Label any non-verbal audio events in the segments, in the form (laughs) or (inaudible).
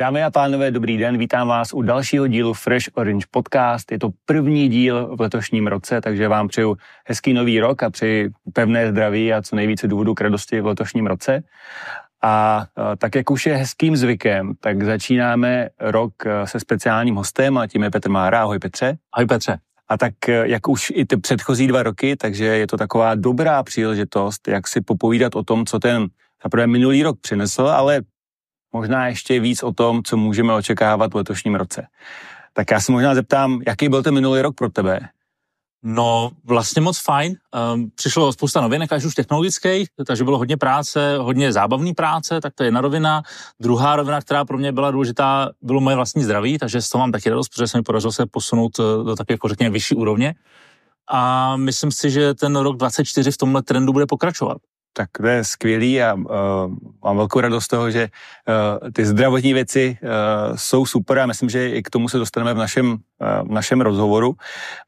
Dámy a pánové, dobrý den, vítám vás u dalšího dílu Fresh Orange Podcast. Je to první díl v letošním roce, takže vám přeju hezký nový rok a přeji pevné zdraví a co nejvíce důvodů k radosti v letošním roce. A tak, jak už je hezkým zvykem, tak začínáme rok se speciálním hostem a tím je Petr Mára. Ahoj Petře. Ahoj Petře. A tak jak už i ty předchozí dva roky, takže je to taková dobrá příležitost, jak si popovídat o tom, co ten zaprvé minulý rok přinesl, ale možná ještě víc o tom, co můžeme očekávat v letošním roce. Tak já se možná zeptám, jaký byl ten minulý rok pro tebe? No, vlastně moc fajn. Um, přišlo spousta novinek, až už technologických, takže bylo hodně práce, hodně zábavné práce, tak to je jedna rovina. Druhá rovina, která pro mě byla důležitá, bylo moje vlastní zdraví, takže z toho mám taky radost, protože se mi podařilo se posunout eh, do také, jako řekněme, vyšší úrovně. A myslím si, že ten rok 24 v tomhle trendu bude pokračovat tak to je skvělý a uh, mám velkou radost z toho, že uh, ty zdravotní věci uh, jsou super a myslím, že i k tomu se dostaneme v našem, uh, v našem rozhovoru.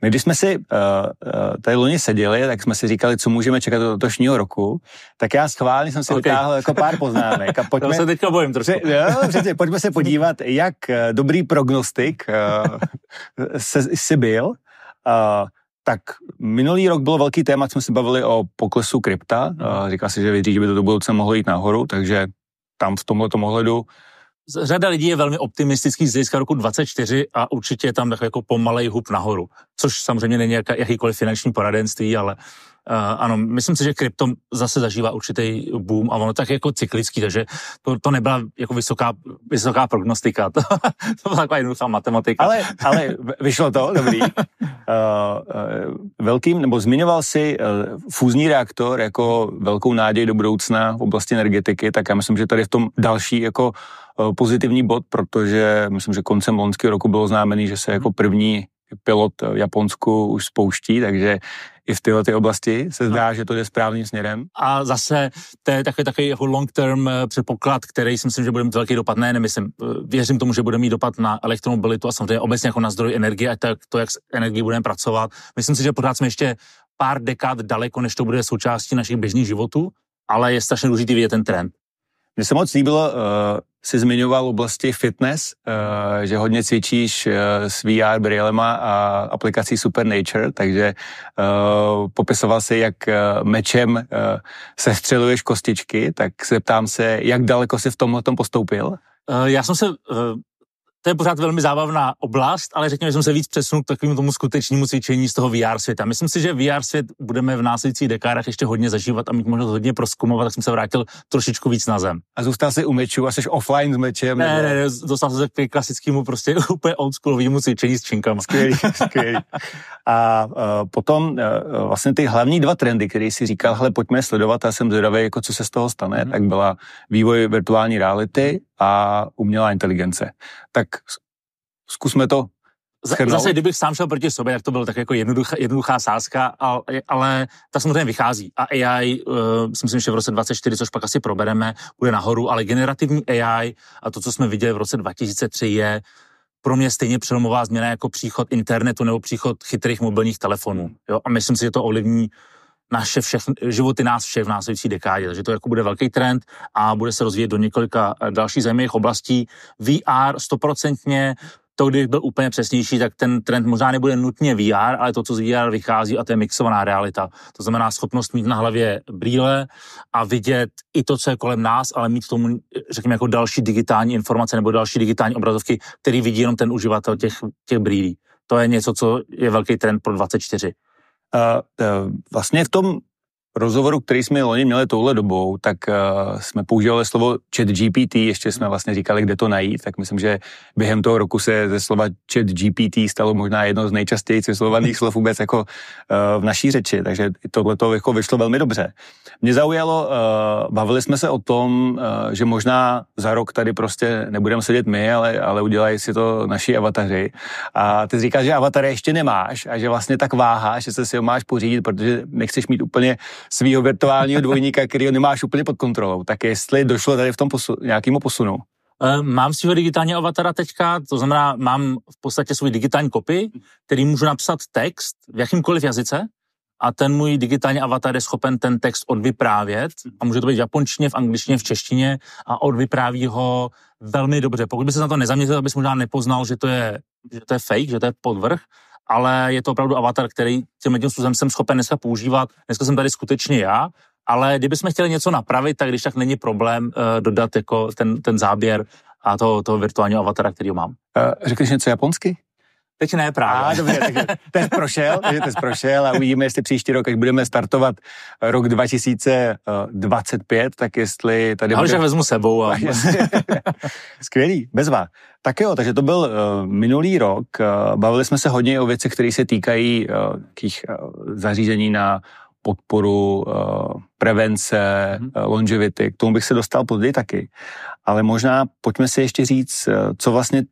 My, když jsme si uh, uh, tady loni seděli, tak jsme si říkali, co můžeme čekat do letošního roku, tak já schválně jsem si okay. vytáhl jako pár poznámek. A (laughs) pojďme, to se teďka bojím trošku. (laughs) Jo, přesně, pojďme se podívat, jak dobrý prognostik uh, (laughs) se, jsi byl. Uh, tak minulý rok bylo velký téma, jsme se bavili o poklesu krypta. Mm. Říkal si, že věří, že by to do budoucna mohlo jít nahoru, takže tam v tomhle ohledu Řada lidí je velmi optimistický z hlediska roku 24 a určitě je tam takový jako pomalej hub nahoru, což samozřejmě není jakýkoliv finanční poradenství, ale ano, myslím si, že krypto zase zažívá určitý boom a ono tak jako cyklický, takže to, to nebyla jako vysoká, vysoká prognostika, (laughs) to, to byla taková jednoduchá matematika. Ale, ale vyšlo to, dobrý. Uh, (laughs) uh, velkým, nebo zmiňoval si uh, fúzní reaktor jako velkou náděj do budoucna v oblasti energetiky, tak já myslím, že tady v tom další jako pozitivní bod, protože myslím, že koncem loňského roku bylo známený, že se jako první pilot v Japonsku už spouští, takže i v této ty oblasti se zdá, no. že to jde správným směrem. A zase to je takový, takový jako long-term eh, předpoklad, který si myslím, že bude mít velký dopad. Ne, nemyslím, eh, věřím tomu, že bude mít dopad na elektromobilitu a samozřejmě obecně jako na zdroj energie a tak, to, jak s energií budeme pracovat. Myslím si, že pořád jsme ještě pár dekád daleko, než to bude součástí našich běžných životů, ale je strašně důležitý vidět ten trend. Mně se moc líbilo, uh, si zmiňoval oblasti fitness, uh, že hodně cvičíš uh, s VR brýlema a aplikací Super Nature, takže uh, popisoval si, jak uh, mečem uh, sestřeluješ kostičky, tak se ptám se, jak daleko jsi v tomhle postoupil? Já jsem se to je pořád velmi zábavná oblast, ale řekněme, že jsme se víc přesunul k takovému tomu skutečnému cvičení z toho VR světa. Myslím si, že VR svět budeme v následujících dekádách ještě hodně zažívat a mít možnost hodně proskumovat, tak jsem se vrátil trošičku víc na zem. A zůstal jsi u mečů a jsi offline s mečem? Ne, ne, ne, dostal jsem se k klasickému prostě (laughs) úplně oldschoolovému cvičení s činkama. Skvělý, (laughs) skvělý. A uh, potom uh, vlastně ty hlavní dva trendy, které si říkal, hele, pojďme sledovat a jsem zvědavý, jako co se z toho stane, mm-hmm. tak byla vývoj virtuální reality a umělá inteligence. Tak zkusme to Schrnout. Zase, kdybych sám šel proti sobě, tak to bylo tak jako jednoduchá, jednoduchá sázka, ale, ale ta samozřejmě vychází. A AI, uh, eh, si myslím, že v roce 2024, což pak asi probereme, bude nahoru, ale generativní AI a to, co jsme viděli v roce 2003, je pro mě stejně přelomová změna jako příchod internetu nebo příchod chytrých mobilních telefonů. Jo? A myslím si, že to ovlivní naše všech, životy nás všech v následující dekádě. Takže to jako bude velký trend a bude se rozvíjet do několika eh, dalších zajímavých oblastí. VR stoprocentně, to, když byl úplně přesnější, tak ten trend možná nebude nutně VR, ale to, co z VR vychází, a to je mixovaná realita. To znamená schopnost mít na hlavě brýle a vidět i to, co je kolem nás, ale mít k tomu, řekněme, jako další digitální informace nebo další digitální obrazovky, který vidí jenom ten uživatel těch, těch brýlí. To je něco, co je velký trend pro 24. Uh, vlastně v tom rozhovoru, který jsme loni měli touhle dobou, tak uh, jsme používali slovo chat GPT, ještě jsme vlastně říkali, kde to najít, tak myslím, že během toho roku se ze slova chat GPT stalo možná jedno z nejčastěji vyslovovaných slov vůbec jako uh, v naší řeči, takže tohle to jako vyšlo velmi dobře. Mě zaujalo, uh, bavili jsme se o tom, uh, že možná za rok tady prostě nebudeme sedět my, ale, ale udělají si to naši avataři. A ty říkáš, že avatar ještě nemáš a že vlastně tak váháš, že se si ho máš pořídit, protože nechceš mít úplně svého virtuálního dvojníka, který nemáš úplně pod kontrolou. Tak jestli došlo tady v tom posu, nějakému posunu? Eh, mám svého digitálního avatara teďka, to znamená, mám v podstatě svůj digitální kopii, který můžu napsat text v jakýmkoliv jazyce a ten můj digitální avatar je schopen ten text odvyprávět a může to být v japonštině, v angličtině, v češtině a odvypráví ho velmi dobře. Pokud by se na to nezaměřil, abys možná nepoznal, že to je, že to je fake, že to je podvrh, ale je to opravdu avatar, který tím tím způsobem jsem schopen dneska používat. Dneska jsem tady skutečně já, ale kdybychom chtěli něco napravit, tak když tak není problém uh, dodat jako ten, ten záběr a toho, toho virtuálního avatara, který mám. Uh, řekneš něco japonsky? Teď ne právě. A, dobře, takže test prošel, takže test prošel a uvidíme, jestli příští rok, až budeme startovat rok 2025, tak jestli tady Ale bude... vezmu sebou. A... (laughs) Skvělý, bezva. Tak jo, takže to byl uh, minulý rok. Uh, bavili jsme se hodně o věcech, které se týkají uh, takých uh, zařízení na podporu uh, prevence, mm-hmm. uh, longevity. K tomu bych se dostal později taky. Ale možná pojďme si ještě říct, uh, co vlastně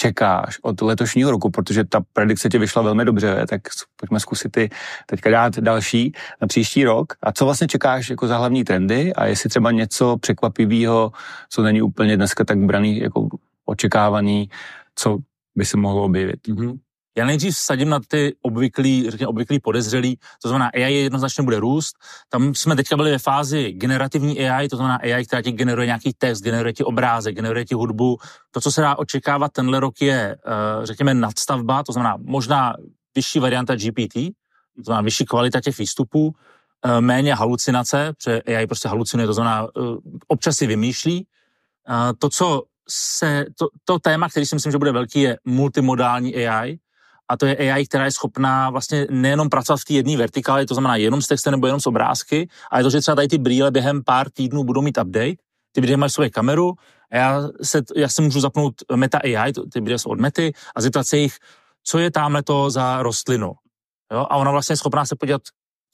čekáš od letošního roku, protože ta predikce ti vyšla velmi dobře, tak pojďme zkusit ty teďka dát další na příští rok. A co vlastně čekáš jako za hlavní trendy a jestli třeba něco překvapivého, co není úplně dneska tak braný jako očekávaný, co by se mohlo objevit. Mm-hmm. Já nejdřív sadím na ty obvyklý, řekněme, obvyklý podezřelý, to znamená AI jednoznačně bude růst. Tam jsme teďka byli ve fázi generativní AI, to znamená AI, která ti generuje nějaký text, generuje ti obrázek, generuje ti hudbu. To, co se dá očekávat tenhle rok, je, eh, řekněme, nadstavba, to znamená možná vyšší varianta GPT, to znamená vyšší kvalita těch výstupů, eh, méně halucinace, protože AI prostě halucinuje, to znamená eh, občas si vymýšlí. To, co se, to, to téma, který si myslím, že bude velký, je multimodální AI, a to je AI, která je schopná vlastně nejenom pracovat v té jedné vertikále, to znamená jenom s textem nebo jenom s obrázky, ale to, že třeba tady ty brýle během pár týdnů budou mít update, ty brýle mají svoji kameru a já se, já se můžu zapnout Meta AI, ty brýle jsou od Mety, a zeptat se jich, co je tamhle to za rostlinu. Jo? A ona vlastně je schopná se podívat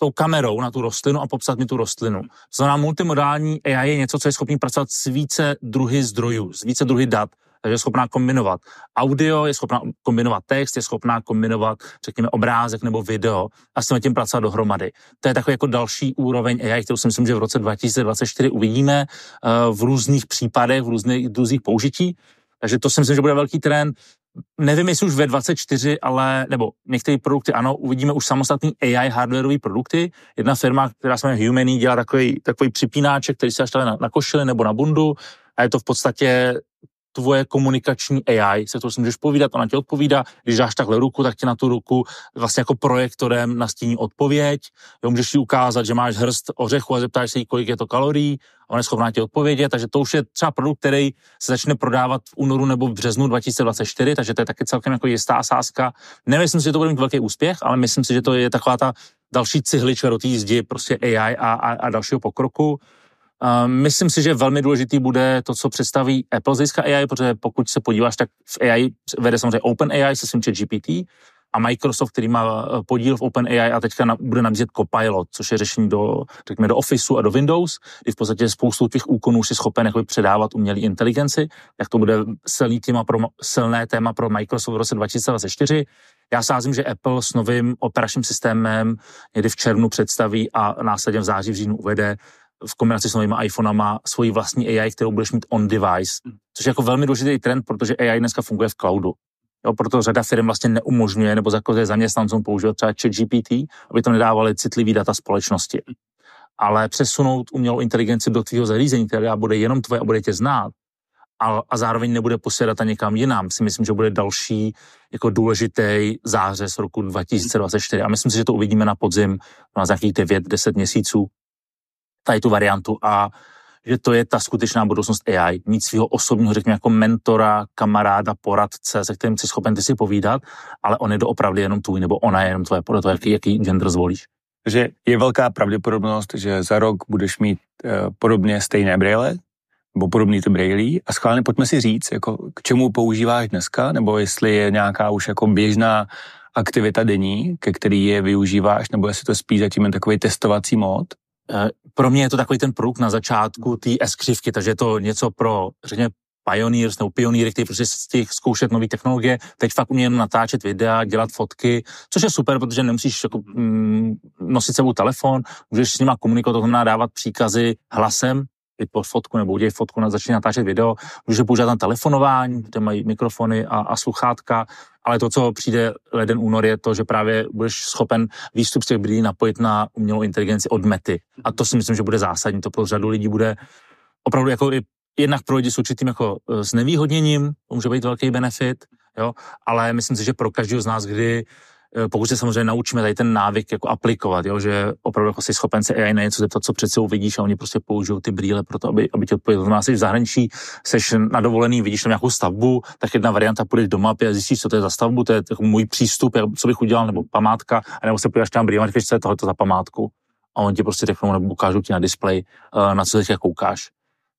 tou kamerou na tu rostlinu a popsat mi tu rostlinu. To znamená, multimodální AI je něco, co je schopný pracovat s více druhy zdrojů, s více druhy dat takže je schopná kombinovat audio, je schopná kombinovat text, je schopná kombinovat, řekněme, obrázek nebo video a s tím pracovat dohromady. To je takový jako další úroveň AI, kterou si myslím, že v roce 2024 uvidíme uh, v různých případech, v různých druzích použití. Takže to si myslím, že bude velký trend. Nevím, jestli už ve 24, ale, nebo některé produkty, ano, uvidíme už samostatný AI hardwareové produkty. Jedna firma, která se jmenuje Humany, dělá takový, takový připínáček, který se až na, na košili nebo na bundu a je to v podstatě tvoje komunikační AI, se to si můžeš povídat, ona ti odpovídá, když dáš takhle ruku, tak ti na tu ruku vlastně jako projektorem nastíní odpověď, jo, můžeš ti ukázat, že máš hrst ořechu a zeptáš se jí, kolik je to kalorií, a ona je schopná ti odpovědět, takže to už je třeba produkt, který se začne prodávat v únoru nebo v březnu 2024, takže to je taky celkem jako jistá sázka. Nemyslím si, že to bude mít velký úspěch, ale myslím si, že to je taková ta další cihlička do té zdi prostě AI a, a, a dalšího pokroku. Myslím si, že velmi důležitý bude to, co představí Apple z AI, protože pokud se podíváš, tak v AI vede samozřejmě OpenAI se svým GPT a Microsoft, který má eh, podíl v OpenAI a teďka na, bude nabízet Copilot, což je řešení do, řekněme, do Officeu a do Windows, kdy v podstatě spoustu těch úkonů si schopen předávat umělé inteligenci, jak to bude silný téma pro, silné téma pro Microsoft v roce 2024. Já sázím, že Apple s novým operačním systémem někdy v červnu představí a následně v září v říjnu uvede v kombinaci s novými iPhonama svoji vlastní AI, kterou budeš mít on device, což je jako velmi důležitý trend, protože AI dneska funguje v cloudu. Jo, proto řada firm vlastně neumožňuje nebo zakazuje zaměstnancům používat třeba chat GPT, aby tam nedávali citlivý data společnosti. Ale přesunout umělou inteligenci do tvého zařízení, která bude jenom tvoje a bude tě znát, a, a zároveň nebude posílat někam jinam, si myslím, že bude další jako důležitý zářez roku 2024. A myslím si, že to uvidíme na podzim, na nějakých 9-10 měsíců, tady tu variantu a že to je ta skutečná budoucnost AI. Mít svého osobního, řekněme, jako mentora, kamaráda, poradce, se kterým jsi schopen ty si povídat, ale on je doopravdy jenom tvůj, nebo ona je jenom tvoje, podle toho, jaký, jaký gender zvolíš. Takže je velká pravděpodobnost, že za rok budeš mít uh, podobně stejné brýle, nebo podobný ty brýlí a schválně pojďme si říct, jako k čemu používáš dneska, nebo jestli je nějaká už jako běžná aktivita denní, ke který je využíváš, nebo jestli to spíš zatím jen takový testovací mód. Eh, pro mě je to takový ten produkt na začátku té S-křivky, takže je to něco pro, řekněme, pioneers nebo pionýry, kteří prostě chtějí zkoušet nové technologie, teď fakt umí jenom natáčet videa, dělat fotky, což je super, protože nemusíš jako, mm, nosit sebou telefon, můžeš s nima komunikovat, to znamená dávat příkazy hlasem, pod fotku nebo udělej fotku, na začne natáčet video, může používat na telefonování, kde mají mikrofony a, a sluchátka, ale to, co přijde leden únor, je to, že právě budeš schopen výstup z těch brýlí napojit na umělou inteligenci od mety. A to si myslím, že bude zásadní. To pro řadu lidí bude opravdu jako i jednak pro lidi s určitým jako e, znevýhodněním, to může být velký benefit, jo, ale myslím si, že pro každého z nás, kdy pokud se samozřejmě naučíme tady ten návyk jako aplikovat, jo, že opravdu jako jsi schopen se AI na něco zeptat, co před sebou vidíš a oni prostě použijou ty brýle pro to, aby, aby ti odpověděl. To jsi v zahraničí, jsi na dovolený, vidíš tam nějakou stavbu, tak jedna varianta půjdeš do mapy a zjistíš, co to je za stavbu, to je jako můj přístup, co bych udělal, nebo památka, a nebo se podíváš tam brýle a říkáš, co je za památku. A oni ti prostě řeknou, nebo ukážou ti na display, e, na co teď koukáš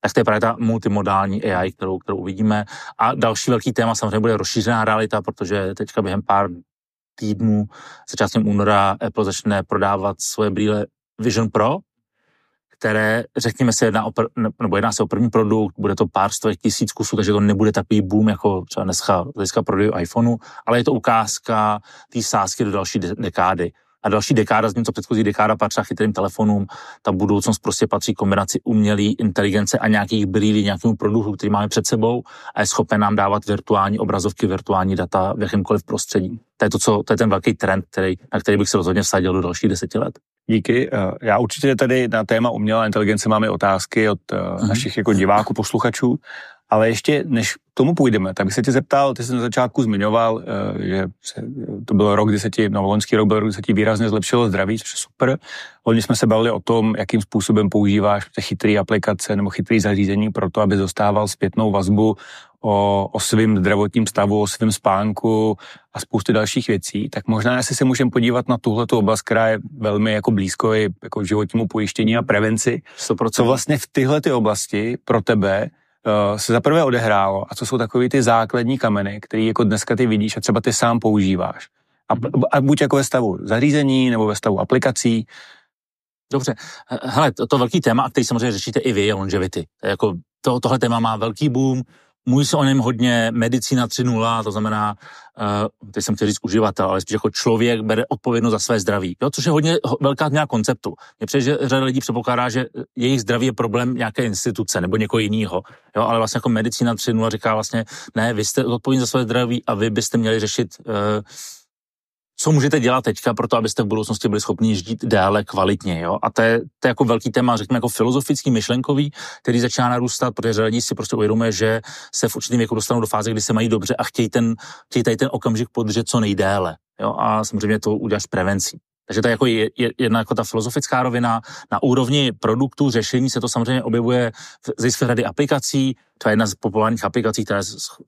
tak to je právě ta multimodální AI, kterou, kterou uvidíme. A další velký téma samozřejmě bude rozšířená realita, protože teďka během pár týdnů, začátkem února, Apple začne prodávat svoje brýle Vision Pro, které, řekněme se, jedná o, pr- nebo jedná se o první produkt, bude to pár stovek tisíc kusů, takže to nebude takový boom jako třeba dneska, dneska prodej iPhoneu, ale je to ukázka té sázky do další de- dekády. A další dekáda, co předchozí dekáda patřila chytrým telefonům, ta budoucnost prostě patří kombinaci umělé inteligence a nějakých brýlí, nějakému produktu, který máme před sebou a je schopen nám dávat virtuální obrazovky, virtuální data v jakémkoliv prostředí. To je, to, co, to je ten velký trend, který, na který bych se rozhodně vsadil do dalších deseti let. Díky. Eh, já určitě tady na téma umělé inteligence máme otázky od uh-huh. našich jako diváků, posluchačů. Ale ještě než k tomu půjdeme, tak bych se tě zeptal, ty jsi na začátku zmiňoval, eh, že se, to byl rok, kdy se ti, no loňský rok byl rok, kdy se ti výrazně zlepšilo zdraví, což je super. Hodně jsme se bavili o tom, jakým způsobem používáš ty chytré aplikace nebo chytré zařízení pro to, aby dostával zpětnou vazbu o, o svém zdravotním stavu, o svém spánku a spousty dalších věcí, tak možná jestli se můžeme podívat na tuhle oblast, která je velmi jako blízko i jako životnímu pojištění a prevenci. 100%. Co vlastně v tyhle ty oblasti pro tebe se zaprvé odehrálo a co jsou takové ty základní kameny, které jako dneska ty vidíš a třeba ty sám používáš. A, a buď jako ve stavu zařízení nebo ve stavu aplikací. Dobře, hele, to, to velký téma, který samozřejmě řešíte i vy, je longevity. Jako to, tohle téma má velký boom, Mluví se o něm hodně medicína 3.0, to znamená, uh, teď jsem chtěl říct uživatel, ale spíš jako člověk bere odpovědnost za své zdraví. Jo, což je hodně velká změna konceptu. Mě přijde, že řada lidí předpokládá, že jejich zdraví je problém nějaké instituce nebo někoho jiného. Jo, ale vlastně jako medicína 3.0 říká vlastně, ne, vy jste odpovědní za své zdraví a vy byste měli řešit uh, co můžete dělat teďka pro to, abyste v budoucnosti byli schopni žít déle kvalitně. Jo? A to je, to je jako velký téma, řekněme, jako filozofický, myšlenkový, který začíná narůstat, protože lidí si prostě uvědomuje, že se v určitém věku dostanou do fáze, kdy se mají dobře a chtějí, ten, chtějí tady ten okamžik podržet co nejdéle. Jo? A samozřejmě to uděláš prevencí. Takže to je jako jedna jako ta filozofická rovina. Na úrovni produktů, řešení se to samozřejmě objevuje ze řady aplikací. To je jedna z populárních aplikací, která je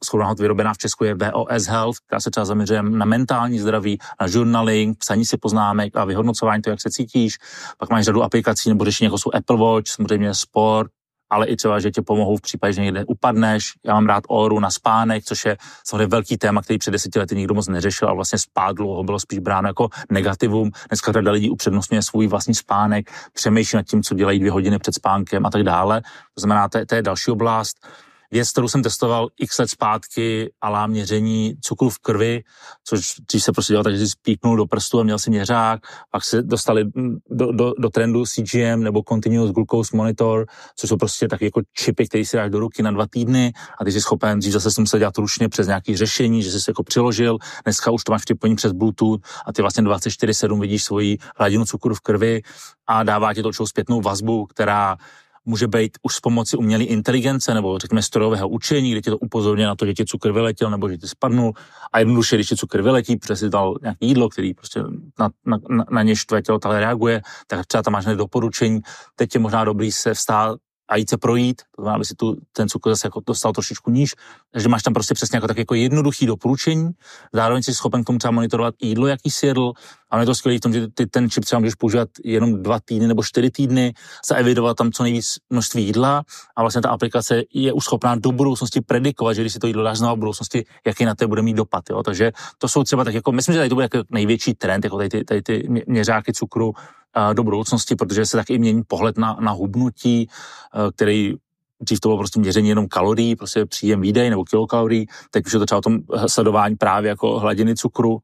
shodná vyrobená v Česku, je VOS Health, která se třeba zaměřuje na mentální zdraví, na journaling, psaní si poznámek a vyhodnocování toho, jak se cítíš. Pak máš řadu aplikací nebo řešení, jako jsou Apple Watch, samozřejmě sport, ale i třeba, že tě pomohou v případě, že někde upadneš. Já mám rád oru na spánek, což je samozřejmě velký téma, který před deseti lety nikdo moc neřešil a vlastně spát dlouho bylo spíš bráno jako negativum. Dneska řada lidí upřednostňuje svůj vlastní spánek, přemýšlí nad tím, co dělají dvě hodiny před spánkem a tak dále. To znamená, to je, to je další oblast věc, kterou jsem testoval x let zpátky, alá měření cukru v krvi, což když se prostě dělal, takže si spíknul do prstu a měl si měřák, pak se dostali do, do, do trendu CGM nebo Continuous Glucose Monitor, což jsou prostě taky jako čipy, které si dáš do ruky na dva týdny a ty jsi schopen, dřív zase jsem se dělat ručně přes nějaké řešení, že jsi se jako přiložil, dneska už to máš připojení přes Bluetooth a ty vlastně 24-7 vidíš svoji hladinu cukru v krvi a dává ti to zpětnou vazbu, která může být už s pomocí umělé inteligence nebo řekněme strojového učení, kde ti to upozorně na to, že ti cukr vyletěl nebo že ti spadnul. A jednoduše, když ti cukr vyletí, protože dal nějaké jídlo, který prostě na, na, na, na něž tvoje tělo reaguje, tak třeba tam máš doporučení, teď je možná dobrý se vstát a jít se projít, to znamená, aby si tu, ten cukr zase jako dostal trošičku níž, takže máš tam prostě přesně jako tak jako jednoduchý doporučení, zároveň jsi schopen k tomu třeba monitorovat jídlo, jaký si jedl, a je to skvělé v tom, že ty ten čip třeba můžeš používat jenom dva týdny nebo čtyři týdny, zaevidovat tam co nejvíc množství jídla a vlastně ta aplikace je už schopná do budoucnosti predikovat, že když si to jídlo dáš znovu v budoucnosti, jaký na to bude mít dopad. Jo? Takže to jsou třeba tak jako, myslím, že tady to bude jako největší trend, jako tady ty, tady ty měřáky cukru, do budoucnosti, protože se taky mění pohled na, na hubnutí, který dřív to bylo prostě měření jenom kalorií, prostě příjem výdej nebo kilokalorií, teď už je to třeba o tom sledování právě jako hladiny cukru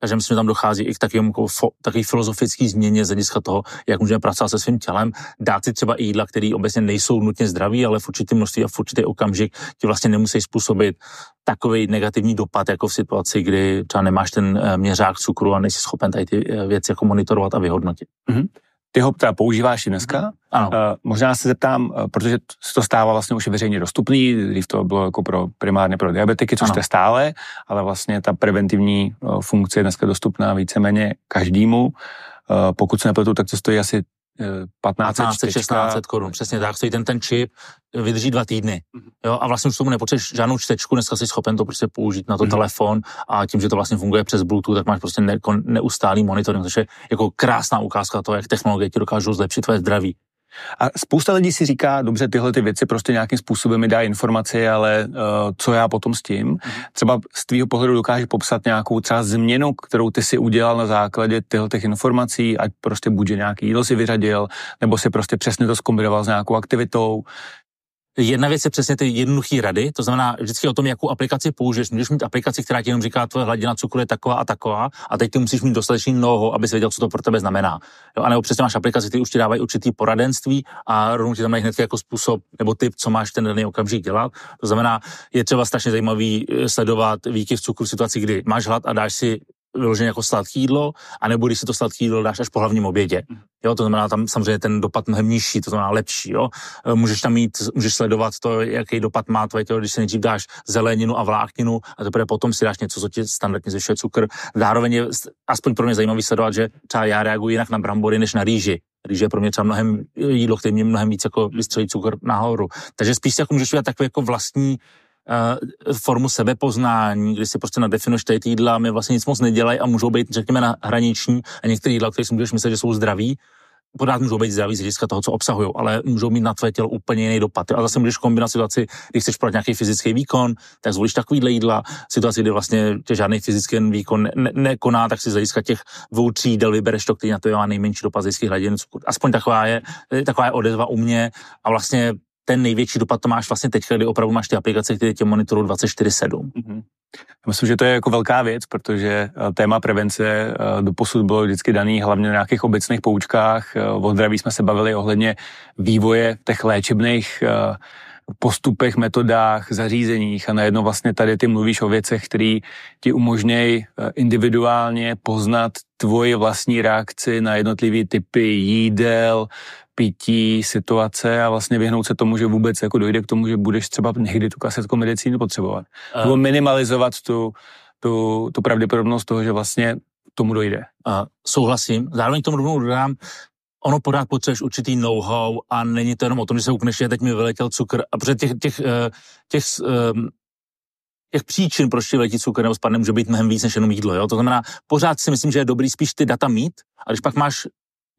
Takže myslím, že tam dochází i k takovému jako takový filozofický změně z hlediska toho, jak můžeme pracovat se svým tělem, dát si třeba jídla, které obecně nejsou nutně zdraví, ale v určitém množství a v určitý okamžik ti vlastně nemusí způsobit takový negativní dopad, jako v situaci, kdy třeba nemáš ten eh, měřák cukru a nejsi schopen tady ty eh, věci jako monitorovat a vyhodnotit. Mm-hmm. Ty ho teda používáš i dneska? Mhm. Ano. Uh, možná se zeptám, uh, protože se to stává vlastně už veřejně dostupný, dřív to bylo jako pro primárně pro diabetiky, což ano. to je stále, ale vlastně ta preventivní uh, funkce je dneska dostupná víceméně každému. Uh, pokud se nepletu, tak to stojí asi 1500, 1600 korun, přesně tak, stojí ten, ten čip, vydrží dva týdny. Mm-hmm. Jo, a vlastně už tomu nepotřebuješ žádnou čtečku, dneska jsi schopen to prostě použít na to mm-hmm. telefon a tím, že to vlastně funguje přes Bluetooth, tak máš prostě ne, neustálý monitoring, což je jako krásná ukázka toho, jak technologie ti dokážou zlepšit tvoje zdraví. A spousta lidí si říká, dobře, tyhle ty věci prostě nějakým způsobem mi dá informaci, ale uh, co já potom s tím? Mm-hmm. Třeba z tvýho pohledu dokáže popsat nějakou třeba změnu, kterou ty si udělal na základě těchto těch informací, ať prostě buď nějaký jídlo si vyřadil, nebo si prostě přesně to zkombinoval s nějakou aktivitou. Jedna věc je přesně ty jednoduché rady, to znamená vždycky o tom, jakou aplikaci použiješ. Můžeš mít aplikaci, která ti jenom říká, tvoje hladina cukru je taková a taková, a teď ty musíš mít dostatečný mnoho, aby si věděl, co to pro tebe znamená. Jo, a nebo přesně máš aplikaci, které už ti dávají určitý poradenství a rovnou ti tam mají hned jako způsob nebo typ, co máš ten daný okamžik dělat. To znamená, je třeba strašně zajímavý eh, sledovat výkyv cukru v situaci, kdy máš hlad a dáš si vyloženě jako sladký jídlo, anebo když si to sladký jídlo dáš až po hlavním obědě. Mhm. Jo, to znamená tam samozřejmě ten dopad mnohem nižší, to znamená lepší. Jo. E, můžeš tam mít, můžeš sledovat to, jaký dopad má tvoje tělo, když si nejdřív dáš zeleninu a vlákninu a teprve potom si dáš něco, co ti standardně zvyšuje cukr. Zároveň je aspoň pro mě zajímavý sledovat, že třeba já reaguji jinak na brambory než na rýži. Rýže je pro mě třeba mnohem jídlo, které mě mnohem víc jako vystřelí cukr nahoru. Takže spíš jako můžeš udělat takové jako vlastní formu sebepoznání, kdy si prostě nadefinuješ tady ty jídla, mi vlastně nic moc nedělají a můžou být, řekněme, na hraniční a některé jídla, které si můžeš myslet, že jsou zdraví, pořád můžou být zdraví z hlediska toho, co obsahují, ale můžou mít na tvé tělo úplně jiný dopad. A zase můžeš kombinovat situaci, kdy chceš podat nějaký fyzický výkon, tak zvolíš takovýhle jídla, situaci, kdy vlastně tě žádný fyzický výkon ne- nekoná, tak si z hlediska těch dvou jídel vybereš to, který na to má nejmenší dopad z hladin cukru. Aspoň taková je, taková je odezva u mě a vlastně ten největší dopad to máš vlastně teď, kdy opravdu máš ty aplikace, které tě monitorují 24-7. Mm-hmm. Myslím, že to je jako velká věc, protože eh, téma prevence eh, do posud bylo vždycky daný hlavně na nějakých obecných poučkách. Eh, o zdraví jsme se bavili ohledně vývoje těch léčebných postupech, metodách, zařízeních a najednou vlastně tady ty mluvíš o věcech, které ti umožňují individuálně poznat tvoji vlastní reakci na jednotlivé typy jídel, pití, situace a vlastně vyhnout se tomu, že vůbec jako dojde k tomu, že budeš třeba někdy tu kasetku medicíny potřebovat. Uh, Nebo minimalizovat tu, tu, tu pravděpodobnost toho, že vlastně tomu dojde. Uh, souhlasím. Zároveň k tomu rovnou dodám, ono pořád potřebuješ určitý know-how a není to jenom o tom, že se ukneš, že teď mi vyletěl cukr. A protože těch, těch, eh, těch, těch ehm, těch příčin, proč ti letí cukr nebo spadne, může být mnohem víc než jenom jídlo. Jo? To znamená, pořád si myslím, že je dobrý spíš ty data mít a když pak máš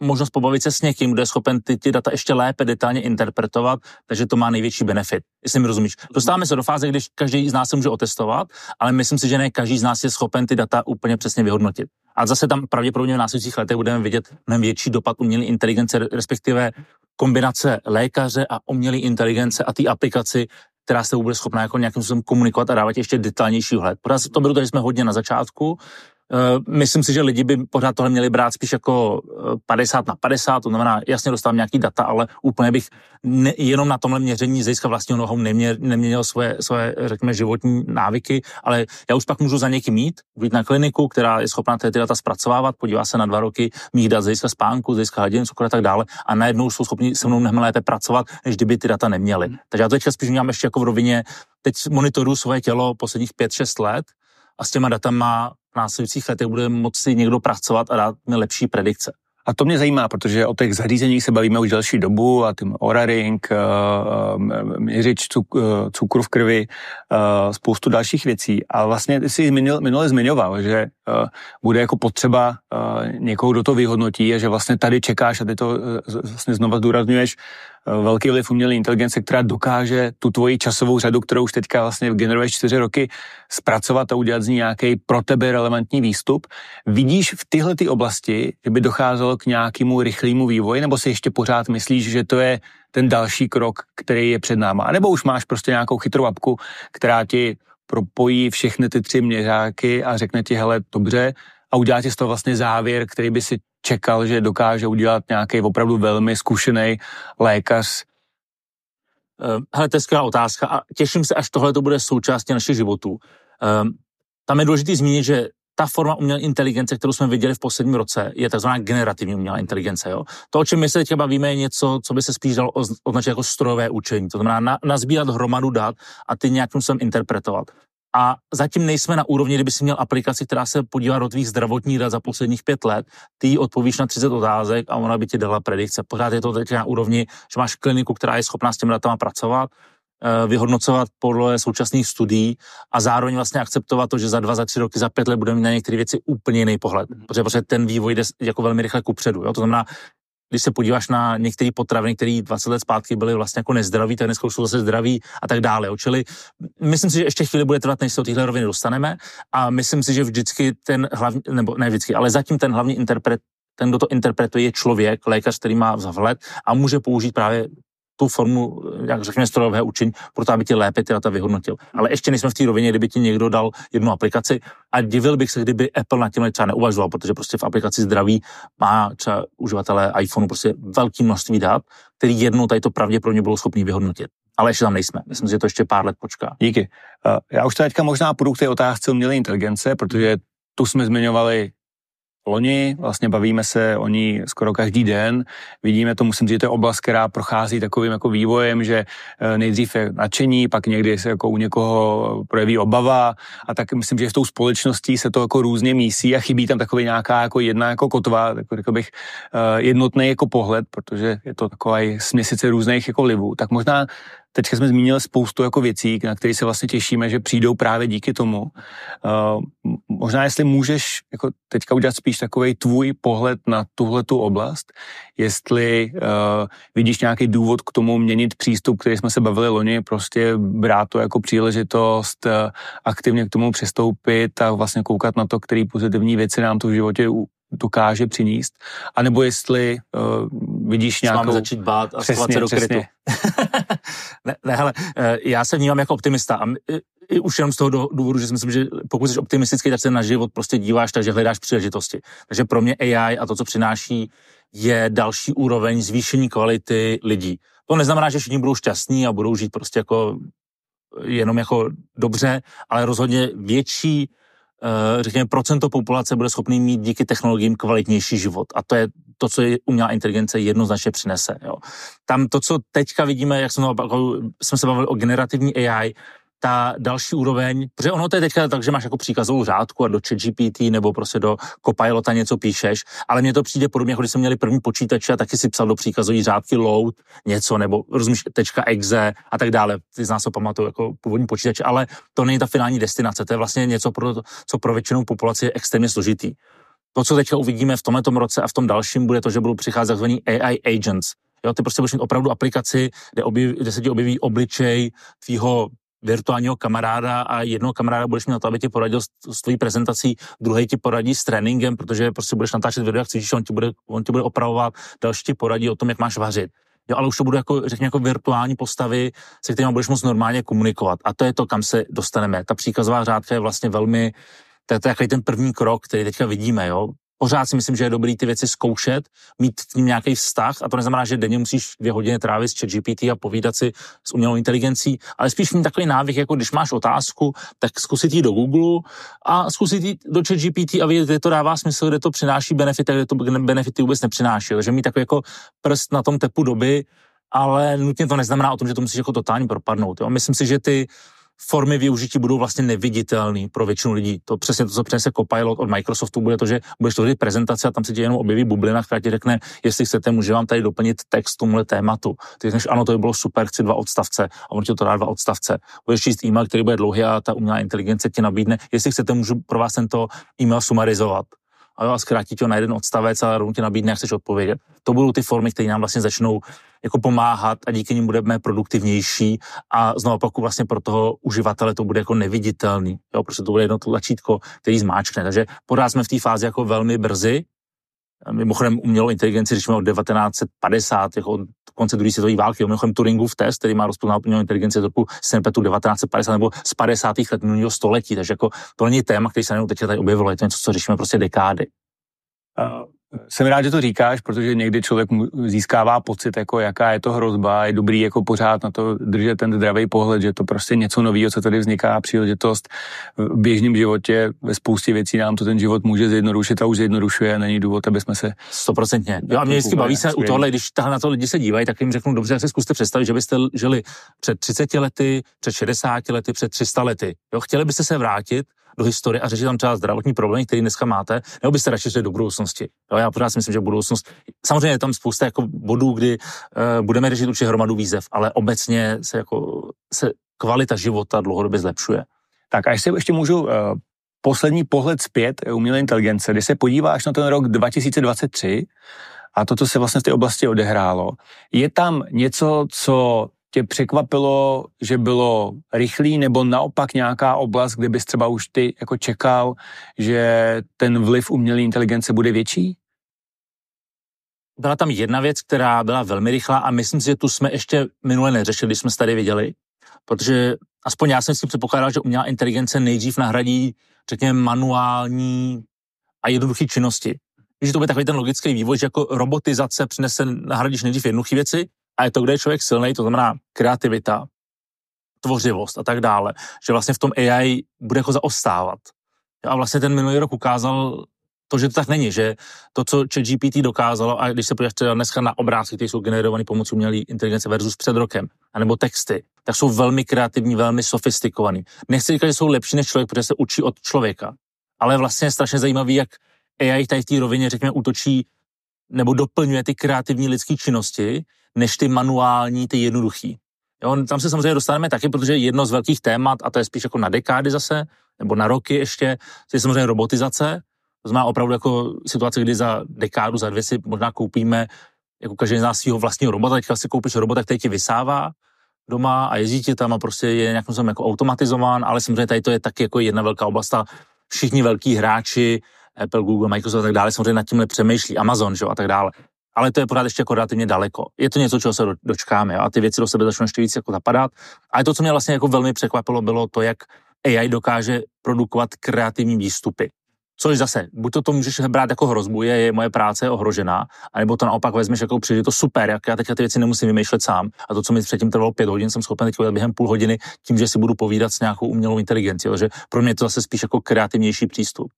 možnost pobavit se s někým, kdo je schopen ty, ty data ještě lépe detailně interpretovat, takže to má největší benefit. Jestli mi rozumíš. Dostáváme se do fáze, když každý z nás se může otestovat, ale myslím si, že ne každý z nás je schopen ty data úplně přesně vyhodnotit. A zase tam pravděpodobně v následujících letech budeme vidět mnohem větší dopad umělé inteligence, respektive kombinace lékaře a umělé inteligence a té aplikaci, která se bude schopná jako nějakým způsobem komunikovat a dávat ještě detailnější vhled. Pořád to bylo že jsme hodně na začátku, myslím si, že lidi by pořád tohle měli brát spíš jako 50 eh, na 50, to znamená, jasně dostávám nějaký data, ale úplně bych ne, jenom na tomhle měření získa vlastního nohou nemě, neměnil svoje, svoje, řekněme, životní návyky, ale já už pak můžu za někým mít, být na kliniku, která je schopná ty data zpracovávat, podívá se na dva roky mých dat získa spánku, získa hladin, cukru a tak dále a najednou jsou schopni se mnou mnohem lépe pracovat, než kdyby ty data neměli. Hmm. Takže já to teďka spíš mám ještě jako v rovině, teď monitoruji svoje tělo posledních 5-6 let a s těma datama v následujících letech bude moci někdo pracovat a dát mi lepší predikce. A to mě zajímá, protože o těch zařízeních se bavíme už delší dobu a tím Oura Ring, eh, eh, měřič eh, cukru v krvi, spoustu dalších věcí. A vlastně ty jsi minule zmiňoval, že bude jako potřeba někoho, kdo to vyhodnotí a že vlastně tady čekáš a ty to vlastně znova zdůrazňuješ, velký vliv umělé inteligence, která dokáže tu tvoji časovou řadu, kterou už teďka vlastně generuješ čtyři roky, zpracovat a udělat z ní nějaký pro tebe relevantní výstup. Vidíš v tyhle ty oblasti, že by docházelo k nějakému rychlému vývoji, nebo si ještě pořád myslíš, že to je ten další krok, který je před náma? A nebo už máš prostě nějakou chytrou apku, která ti propojí všechny ty tři měřáky a řekne ti, hele, dobře, a udělat z toho vlastně závěr, který by si čekal, že dokáže udělat nějaký opravdu velmi zkušený lékař. Uh, hele, to je skvělá otázka a těším se, až tohle to bude součástí našich životů. Um, tam je důležité zmínit, že ta forma umělé inteligence, kterou jsme viděli v posledním roce, je tzv. generativní umělá inteligence. Jo? To, o čem my se teď bavíme, je něco, co by se spíš dalo označit jako strojové učení. To znamená na, nazbírat hromadu dat a ty nějakým způsobem interpretovat. A zatím nejsme na úrovni, kdyby si měl aplikaci, která se podívá do tvých zdravotních dat za posledních pět let, ty odpovíš na 30 otázek a ona by ti dala predikce. Pořád je to teď na úrovni, že máš kliniku, která je schopná s těmi datama pracovat, eh, vyhodnocovat podle současných studií a zároveň vlastně akceptovat to, že za dva, za tři roky, za pět let budeme mít na některé věci úplně jiný pohled. Protože, protože ten vývoj jde jako velmi rychle kupředu. Jo? To znamená, když se podíváš na některé potraviny, které 20 let zpátky byly vlastně jako nezdraví, tak dneska jsou zase zdraví a tak dále. Čili myslím si, že ještě chvíli bude trvat, než se do téhle roviny dostaneme a myslím si, že vždycky ten hlavní, nebo ne vždycky, ale zatím ten hlavní interpret ten, kdo to interpretuje, je člověk, lékař, který má vhled a může použít právě tu formu, jak řekněme, strojového učení, proto aby ti lépe ty data vyhodnotil. Ale ještě nejsme v té rovině, kdyby ti někdo dal jednu aplikaci a divil bych se, kdyby Apple na tím třeba neuvažoval, protože prostě v aplikaci zdraví má třeba uživatelé iPhoneu prostě velké množství dat, který jednou tady to pravděpodobně budou schopni vyhodnotit. Ale ještě tam nejsme. Myslím že to ještě pár let počká. Díky. Já už teďka možná půjdu k té otázce umělé inteligence, protože tu jsme zmiňovali loni, vlastně bavíme se o ní skoro každý den. Vidíme to, musím říct, že to je oblast, která prochází takovým jako vývojem, že eh, nejdřív je nadšení, pak někdy se jako u někoho projeví obava a tak myslím, že v tou společností se to jako různě mísí a chybí tam takový nějaká jako jedna jako kotva, jako řekl bych eh, jednotný jako pohled, protože je to taková směsice různých jako livů. Tak možná Teďka jsme zmínili spoustu jako věcí, na které se vlastně těšíme, že přijdou právě díky tomu. Uh, možná jestli můžeš jako teďka udělat spíš takový tvůj pohled na tuhle tu oblast, jestli uh, vidíš nějaký důvod k tomu měnit přístup, který jsme se bavili loni, prostě brát to jako příležitost, uh, aktivně k tomu přistoupit a vlastně koukat na to, který pozitivní věci nám to v životě dokáže přinést, anebo jestli uh, vidíš nějakou... Máme začít bát a přesně, se do krytu. (laughs) ne, ne, hele, eh, já se vnímám jako optimista a i už jenom z toho důvodu, že si myslím, že pokud jsi optimistický, tak se na život prostě díváš, takže hledáš příležitosti. Takže pro mě AI a to, co přináší, je další úroveň zvýšení kvality lidí. To neznamená, že všichni budou šťastní a budou žít prostě jako jenom jako dobře, ale rozhodně větší řekněme, procento populace bude schopný mít díky technologiím kvalitnější život. A to je to, co umělá inteligence jednoznačně přinese. Jo. Tam to, co teďka vidíme, jak jsme, jsme se bavili o generativní AI, ta další úroveň, protože ono to je teďka tak, že máš jako příkazovou řádku a do ChatGPT nebo prostě do Copilota něco píšeš, ale mně to přijde podobně, jako když jsme měli první počítače a taky si psal do příkazové řádky load něco, nebo rozumíš, tečka exe a tak dále. Ty z nás to pamatuju jako původní počítače, ale to není ta finální destinace, to je vlastně něco, pro, co pro většinou populaci je extrémně složitý. To, co teďka uvidíme v tomto roce a v tom dalším, bude to, že budou přicházet tzv. AI agents, Jo, ty prostě budeš mít opravdu aplikaci, kde, objeví, kde se ti objeví obličej tvýho virtuálního kamaráda a jednoho kamaráda budeš mít na to, aby ti poradil s, tvojí prezentací, druhý ti poradí s tréninkem, protože prostě budeš natáčet video, jak cvičíš, on ti bude, on ti bude opravovat, další ti poradí o tom, jak máš vařit. Jo, ale už to bude jako, řekněme, jako virtuální postavy, se kterými budeš moct normálně komunikovat. A to je to, kam se dostaneme. Ta příkazová řádka je vlastně velmi, to je to jako ten první krok, který teďka vidíme, jo pořád si myslím, že je dobrý ty věci zkoušet, mít k ním nějaký vztah a to neznamená, že denně musíš dvě hodiny trávit s ChatGPT a povídat si s umělou inteligencí, ale spíš mít takový návyk, jako když máš otázku, tak zkusit jít do Google a zkusit jít do ChatGPT a vidět, kde to dává smysl, kde to přináší benefity a kde to benefity vůbec nepřináší. Takže mít takový jako prst na tom tepu doby, ale nutně to neznamená o tom, že to musíš jako totálně propadnout. Jo? Myslím si, že ty formy využití budou vlastně neviditelné pro většinu lidí. To přesně to, co přinese Copilot od Microsoftu, bude to, že budeš tvořit prezentaci a tam se ti jenom objeví bublina, která ti řekne, jestli chcete, může vám tady doplnit text tomuhle tématu. Ty řekneš, ano, to by bylo super, chci dva odstavce a on ti to dá dva odstavce. Budeš číst e-mail, který bude dlouhý a ta umělá inteligence ti nabídne, jestli chcete, můžu pro vás tento e-mail sumarizovat a zkrátit to na jeden odstavec a rovnou ti nabídne, jak chceš odpovědět. To budou ty formy, které nám vlastně začnou jako pomáhat a díky nim budeme produktivnější a znovu pokud vlastně pro toho uživatele to bude jako neviditelný, jo, protože to bude jedno tlačítko, který zmáčkne. Takže pořád jsme v té fázi jako velmi brzy, Mimochodem umělou inteligenci, jsme od 1950, jako konce druhé světové války. Mimochodem Turingův test, který má rozpoznat umělou inteligenci z roku 1950 nebo z 50. let minulého století. Takže jako to není téma, který se teď tady objevilo, je to něco, co řešíme prostě dekády. Jsem rád, že to říkáš, protože někdy člověk získává pocit, jako jaká je to hrozba, je dobrý jako pořád na to držet ten zdravý pohled, že to prostě něco nového, co tady vzniká, příležitost v běžném životě, ve spoustě věcí nám to ten život může zjednodušit a už zjednodušuje, není důvod, aby jsme se... Stoprocentně. Jo, a mě vždycky baví se u tohle, když na to lidi se dívají, tak jim řeknu, dobře, jak se zkuste představit, že byste žili před 30 lety, před 60 lety, před 300 lety. Jo, chtěli byste se vrátit do historie a řešit tam třeba zdravotní problémy, které dneska máte, nebo byste radši šli do budoucnosti. Jo, já pořád si myslím, že budoucnost, samozřejmě je tam spousta jako bodů, kdy uh, budeme řešit určitě hromadu výzev, ale obecně se jako se kvalita života dlouhodobě zlepšuje. Tak a ještě, ještě můžu uh, poslední pohled zpět umělé inteligence, když se podíváš na ten rok 2023 a to, co se vlastně v té oblasti odehrálo, je tam něco, co tě překvapilo, že bylo rychlý, nebo naopak nějaká oblast, kde bys třeba už ty jako čekal, že ten vliv umělé inteligence bude větší? Byla tam jedna věc, která byla velmi rychlá a myslím si, že tu jsme ještě minule neřešili, když jsme se tady viděli, protože aspoň já jsem si předpokládal, že umělá inteligence nejdřív nahradí, řekněme, manuální a jednoduché činnosti. Že to bude takový ten logický vývoj, že jako robotizace přinese, nahradíš nejdřív jednoduché věci a je to, kde je člověk silný, to znamená kreativita, tvořivost a tak dále, že vlastně v tom AI bude jako zaostávat. A vlastně ten minulý rok ukázal to, že to tak není, že to, co GPT dokázalo, a když se podíváš třeba dneska na obrázky, které jsou generované pomocí umělé inteligence versus před rokem, anebo texty, tak jsou velmi kreativní, velmi sofistikovaný. Nechci říkat, že jsou lepší než člověk, protože se učí od člověka, ale vlastně je strašně zajímavý, jak AI tady v té rovině, řekněme, útočí nebo doplňuje ty kreativní lidské činnosti, než ty manuální, ty jednoduchý. Jo, tam se samozřejmě dostaneme taky, protože jedno z velkých témat, a to je spíš jako na dekády zase, nebo na roky ještě, je samozřejmě robotizace. To znamená opravdu jako situace, kdy za dekádu, za dvě si možná koupíme jako každý z nás svého vlastního robota, teďka si koupíš robota, který ti vysává doma a jezdí ti tam a prostě je nějakým jako automatizován, ale samozřejmě tady to je taky jako jedna velká oblast a všichni velký hráči, Apple, Google, Microsoft a tak dále, samozřejmě nad tímhle přemýšlí, Amazon, že jo, a tak dále. Ale to je pořád ještě jako relativně daleko. Je to něco, čeho se dočkáme jo? a ty věci do sebe začnou ještě víc jako zapadat. A to, co mě vlastně jako velmi překvapilo, bylo to, jak AI dokáže produkovat kreativní výstupy. Což zase, buď to, to můžeš brát jako hrozbu, je, je moje práce ohrožená, anebo to naopak vezmeš jako přijde to super, jak já teďka ty věci nemusím vymýšlet sám. A to, co mi předtím trvalo pět hodin, jsem schopen teď během půl hodiny tím, že si budu povídat s nějakou umělou inteligencí. Takže pro mě je to zase spíš jako kreativnější přístup.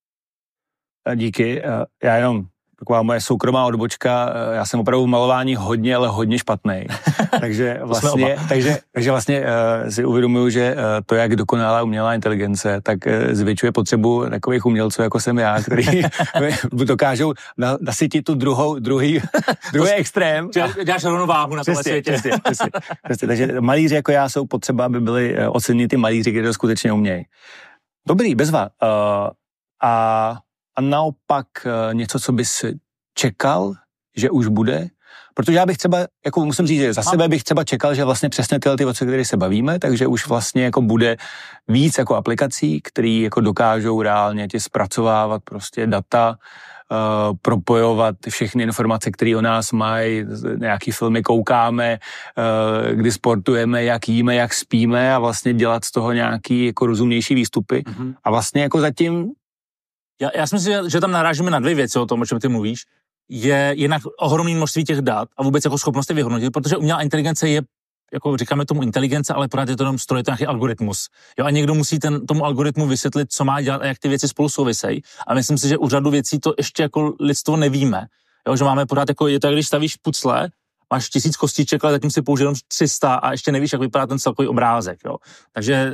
Díky. Já jenom taková moje soukromá odbočka. Já jsem opravdu v malování hodně, ale hodně špatný. (laughs) takže, vlastně, takže, takže vlastně uh, si uvědomuju, že uh, to, jak dokonalá umělá inteligence, tak uh, zvětšuje potřebu takových umělců, jako jsem já, který (laughs) (laughs) dokážou na, nasytit tu druhou, druhý, druhý extrém. Děláš rovnováhu na tomhle světě. Přesně, přesně, přesně. Takže malíři jako já jsou potřeba, aby byli oceněni ty malíři, kteří to skutečně umějí. Dobrý, bezva. Uh, a a naopak eh, něco, co bys čekal, že už bude? Protože já bych třeba, jako musím říct, že za sebe bych třeba čekal, že vlastně přesně tyhle ty věci, které se bavíme, takže už vlastně jako bude víc jako aplikací, které jako dokážou reálně tě zpracovávat prostě data, Uh, propojovat všechny informace, které o nás mají, nějaký filmy koukáme, uh, kdy sportujeme, jak jíme, jak spíme a vlastně dělat z toho nějaký jako rozumnější výstupy. Mm-hmm. A vlastně jako zatím já, já si myslím, že tam narážíme na dvě věci o tom, o čem ty mluvíš. Je jednak ohromné množství těch dat a vůbec jako schopnost je vyhodnotit, protože umělá inteligence je jako říkáme tomu inteligence, ale pořád je to jenom stroj, to nějaký algoritmus. Jo, a někdo musí ten, tomu algoritmu vysvětlit, co má dělat a jak ty věci spolu souvisejí. A myslím si, že u řadu věcí to ještě jako lidstvo nevíme. Jo, že máme pořád jako, je to, když stavíš pucle, máš tisíc kostiček, ale zatím si použil jenom 300 a ještě nevíš, jak vypadá ten celkový obrázek. Jo. Takže e,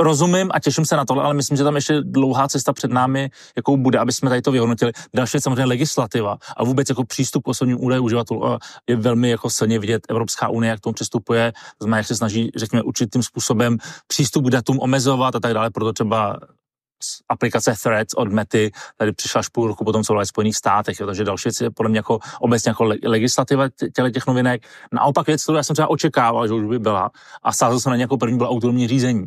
rozumím a těším se na to, ale myslím, že tam ještě dlouhá cesta před námi, jakou bude, aby jsme tady to vyhodnotili. Další je samozřejmě legislativa a vůbec jako přístup k osobním údajům uživatelů je velmi jako silně vidět Evropská unie, jak k tomu přistupuje, to znamená, jak se snaží, řekněme, určitým způsobem přístup k datům omezovat a tak dále, proto třeba aplikace Threads od Mety tady přišla až půl roku potom, co byla v Spojených státech, jo, takže další věc je podle mě jako obecně jako legislativa těle těch novinek. Naopak věc, kterou já jsem třeba očekával, že už by byla a sázel jsem na nějakou první bylo autonomní řízení.